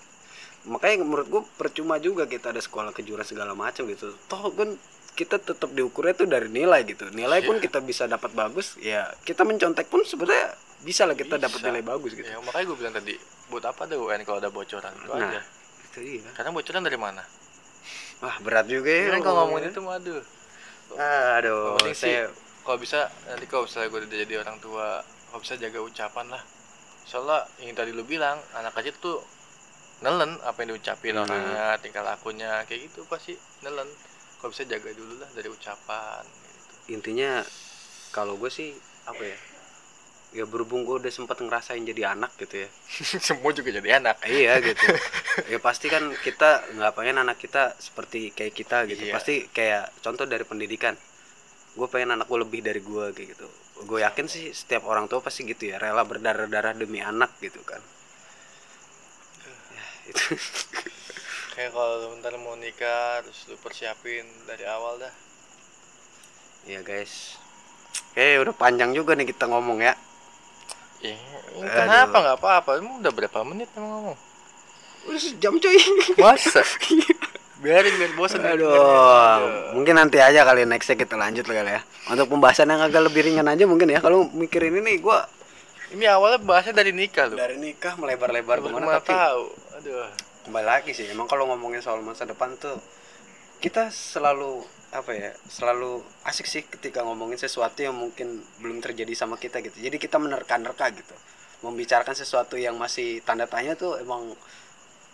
makanya menurut gue percuma juga kita ada sekolah kejuaraan segala macam gitu toh kan kita tetap diukurnya tuh dari nilai gitu. Nilai pun Iya. kita bisa dapat bagus ya kita mencontek pun sebenarnya bisa lah kita dapat nilai bagus gitu. Ya makanya gue bilang tadi buat apa ada UN kalau ada bocoran? Itu Nah. aja. itu iya karena bocoran dari mana? Wah berat juga ya. Kan kalau ngomongin itu mah aduh. Ah, aduh sih, saya kalau bisa nanti kalau misalnya gue udah jadi orang tua kalau bisa jaga ucapan lah. Soalnya yang tadi lu bilang anak kecil tuh nelen apa yang diucapin Hmm. orangnya tingkah lakunya kayak gitu pasti nelen kalau bisa jaga dulu lah dari ucapan gitu. intinya kalau gue sih apa ya ya berhubung gue udah sempat ngerasain jadi anak gitu ya. [LAUGHS] Semua juga jadi anak. Iya gitu. [LAUGHS] Ya pasti kan kita nggak pengen anak kita seperti kayak kita gitu. Iya. pasti kayak contoh dari pendidikan. Gue pengen anak gue lebih dari gue kayak gitu. Gue yakin sih setiap orang tua pasti gitu ya rela berdarah darah demi anak gitu kan. Ya, itu [LAUGHS] kayak kalau lu bentar mau nikah terus lu persiapin dari awal dah. Ya guys. Oke udah panjang juga nih kita ngomong ya. Ya Aduh. kenapa? Nggak apa-apa. Emang udah berapa menit emang ngomong? Udah sejam cuy. Masa? [LAUGHS] Biarin biar bosan Aduh, mungkin nanti aja kali nextnya kita lanjut lah kali ya. Untuk pembahasan yang agak lebih ringan aja mungkin ya. Kalau mikirin ini gua ini awalnya bahasnya dari nikah lu dari nikah melebar-lebar ke mana tapi tahu. Aduh kembali lagi sih. Emang kalau ngomongin soal masa depan tuh kita selalu apa ya selalu asik sih ketika ngomongin sesuatu yang mungkin belum terjadi sama kita gitu. Jadi kita menerka-nerka gitu. Membicarakan sesuatu yang masih tanda tanya tuh emang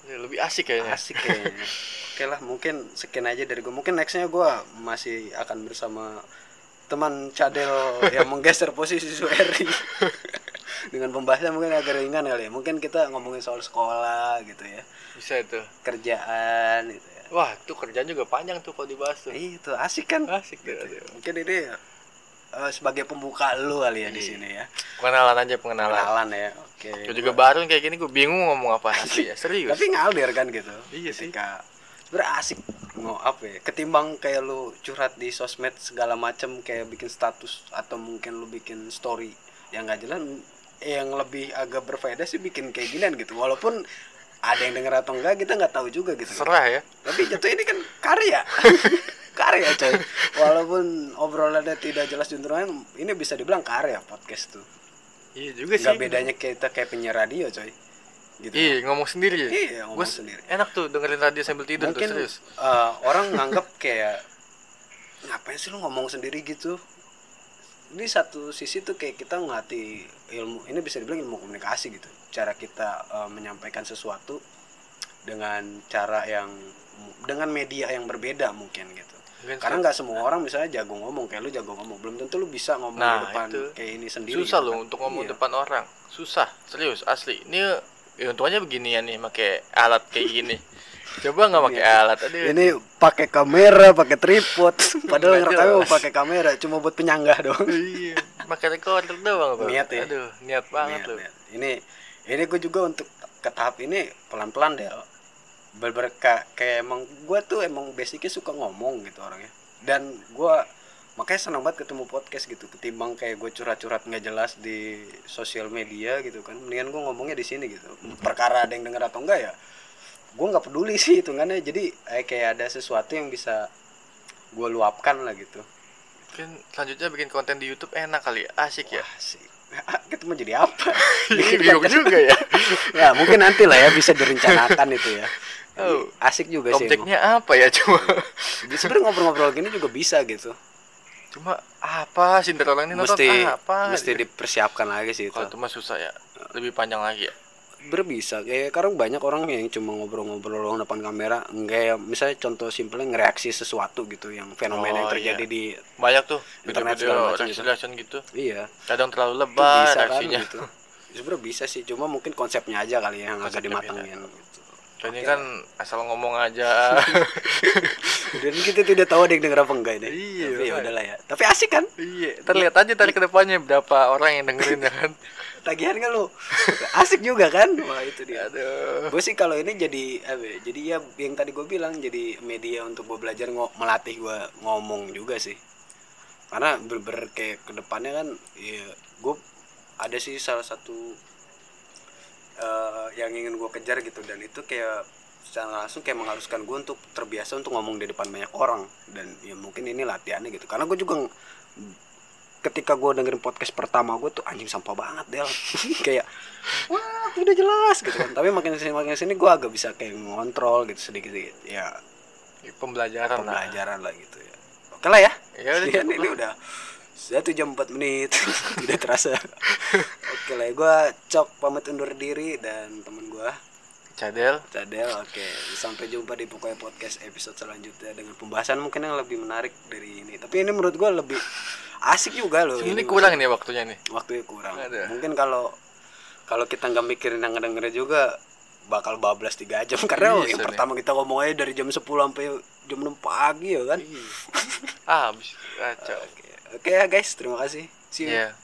Ya, lebih asik kayaknya. asik kayaknya. [LAUGHS] Oke lah mungkin sekian aja dari gue mungkin nextnya gue masih akan bersama teman cadel yang menggeser posisi Sueri [LAUGHS] dengan pembahasan mungkin agak ringan kali ya. Mungkin kita ngomongin soal sekolah gitu ya. Bisa itu. Kerjaan gitu ya. Wah tuh kerjaan juga panjang tuh kalau dibahas tuh. Ih, itu asik kan? Asik Gitu. mungkin ini eh, sebagai pembuka lu kali ya di Iya. sini ya. Pengenalan aja pengenalan. Kenalan ya. Oke Gue juga baru kayak gini gue bingung ngomong apa. Asli ya serius. Tapi ngalir kan gitu. Iya sih. ketika sebenarnya asik ngo apa ya ketimbang kayak lu curhat di sosmed segala macem kayak bikin status atau mungkin lu bikin story yang nggak jelas yang lebih agak berfaedah sih bikin kayak ginian gitu. Walaupun ada yang denger atau enggak kita nggak tahu juga gitu. Serah ya. Tapi jatuh ini kan karya. [LAUGHS] Karya coy. Walaupun obrolannya tidak jelas juntrungan ini bisa dibilang karya podcast tuh. Iya juga sih. nggak bedanya kita kayak penyiar radio coy. Gitu. Iya ngomong sendiri. Ya Iya, ngomong Gua sendiri. enak tuh dengerin radio sambil tidur mungkin tuh serius. eh, orang nganggap kayak ngapain sih lu ngomong sendiri? gitu. Ini satu sisi tuh kayak kita ngelatih ilmu ini bisa dibilang ilmu komunikasi gitu cara kita eh, menyampaikan sesuatu dengan cara yang dengan media yang berbeda mungkin gitu Mungkin karena nggak semua orang misalnya jago ngomong kayak lu jago ngomong belum tentu lu bisa ngomong Nah, di depan itu. kayak ini sendiri susah gitu loh kan. untuk ngomong Iya. depan orang susah serius asli ini ya, untungnya beginian nih pakai alat kayak gini [LAUGHS] coba nggak pakai alat aduh. Ini pakai kamera pakai tripod. [LAUGHS] Padahal Nggak ngerekamnya mau jelas. pakai kamera cuma buat penyanggah doang. Iya pakai recorder doang Bang. Niat ya? aduh niat banget Niat, loh niat. ini ini gue juga untuk ke tahap ini pelan pelan deh bener kayak emang gue tuh emang basicnya suka ngomong gitu orangnya. Dan gue makanya senang banget ketemu podcast gitu ketimbang kayak gue curhat nggak jelas di sosial media gitu kan. Mendingan gue ngomongnya di sini gitu. Perkara ada yang denger atau enggak ya gue nggak peduli sih hitungannya. Jadi eh, kayak ada sesuatu yang bisa gue luapkan lah gitu. Mungkin selanjutnya bikin konten di YouTube enak kali ya? Asik ya? Wah, sih. [LAUGHS] Kita mau jadi apa? [LAUGHS] Ini bingung juga ya. [LAUGHS] Ya mungkin nanti lah ya bisa direncanakan itu ya. Oh. asik juga sih objeknya apa ya cuma? Jadi sebenarnya ngobrol-ngobrol gini juga bisa gitu. Cuma apa? Sih ini nonton mesti apa mesti gitu. dipersiapkan lagi sih itu. Kalau itu mah susah ya. Lebih panjang lagi ya berbisa kayak sekarang banyak orang yang cuma ngobrol-ngobrol doang depan kamera. Enggak ya misalnya contoh simpelnya ngereaksi sesuatu gitu yang fenomena yang Oh, terjadi iya. di banyak tuh Internet segala macam gitu. gitu. Iya. Kadang terlalu lebay bisa kan reaksinya. gitu. Sebenarnya bisa sih cuma mungkin konsepnya aja kali ya yang agak dimatengin gitu. Ini Oke. kan asal ngomong aja. [LAUGHS] Dan kita tidak tahu ada yang denger apa enggak ini. Iya, tapi ya udahlah ya. Tapi asik kan? Iya terlihat aja tadi ke depannya berapa orang yang dengerin ya kan [LAUGHS] tagihan kan lu? Asik juga kan? [LAUGHS] Wah itu dia. Aduh. Gue sih kalau ini jadi apa ya, jadi ya yang tadi gue bilang jadi media untuk gue belajar ngo melatih gue ngomong juga sih. Karena ber, kayak ke depannya kan ya gue ada sih salah satu eh, yang ingin gue kejar gitu. Dan itu kayak secara langsung kayak mengharuskan gue untuk terbiasa untuk ngomong di depan banyak orang. Dan ya mungkin ini latihannya gitu. Karena gue juga ketika gue dengerin podcast pertama gue tuh anjing sampah banget Del. [LAUGHS] Kayak wah udah jelas gitu kan. Tapi makin sini makin sini gue agak bisa kayak ngontrol gitu sedikit sedikit ya pembelajaran lah. pembelajaran lah gitu ya. Oke lah ya. Ya udah [LAUGHS] ini lah. udah satu jam 4 menit. [LAUGHS] Tidak terasa. Oke lah gue cok pamit undur diri dan temen gue Cadel. Cadel oke. Sampai jumpa di pokoknya podcast episode selanjutnya dengan pembahasan mungkin yang lebih menarik dari ini. Tapi ini menurut gue lebih asik juga loh ini kurang nih waktunya nih. Waktunya kurang. Ada. mungkin kalau kalau kita nggak mikirin yang ngedenger juga bakal bablas tiga jam. [LAUGHS] Karena Bisa yang nih. pertama kita ngomong aja dari jam 10 sampai jam 6 pagi ya kan? Ah habis. Kacau. Oke oke ya guys terima kasih. See you. Ya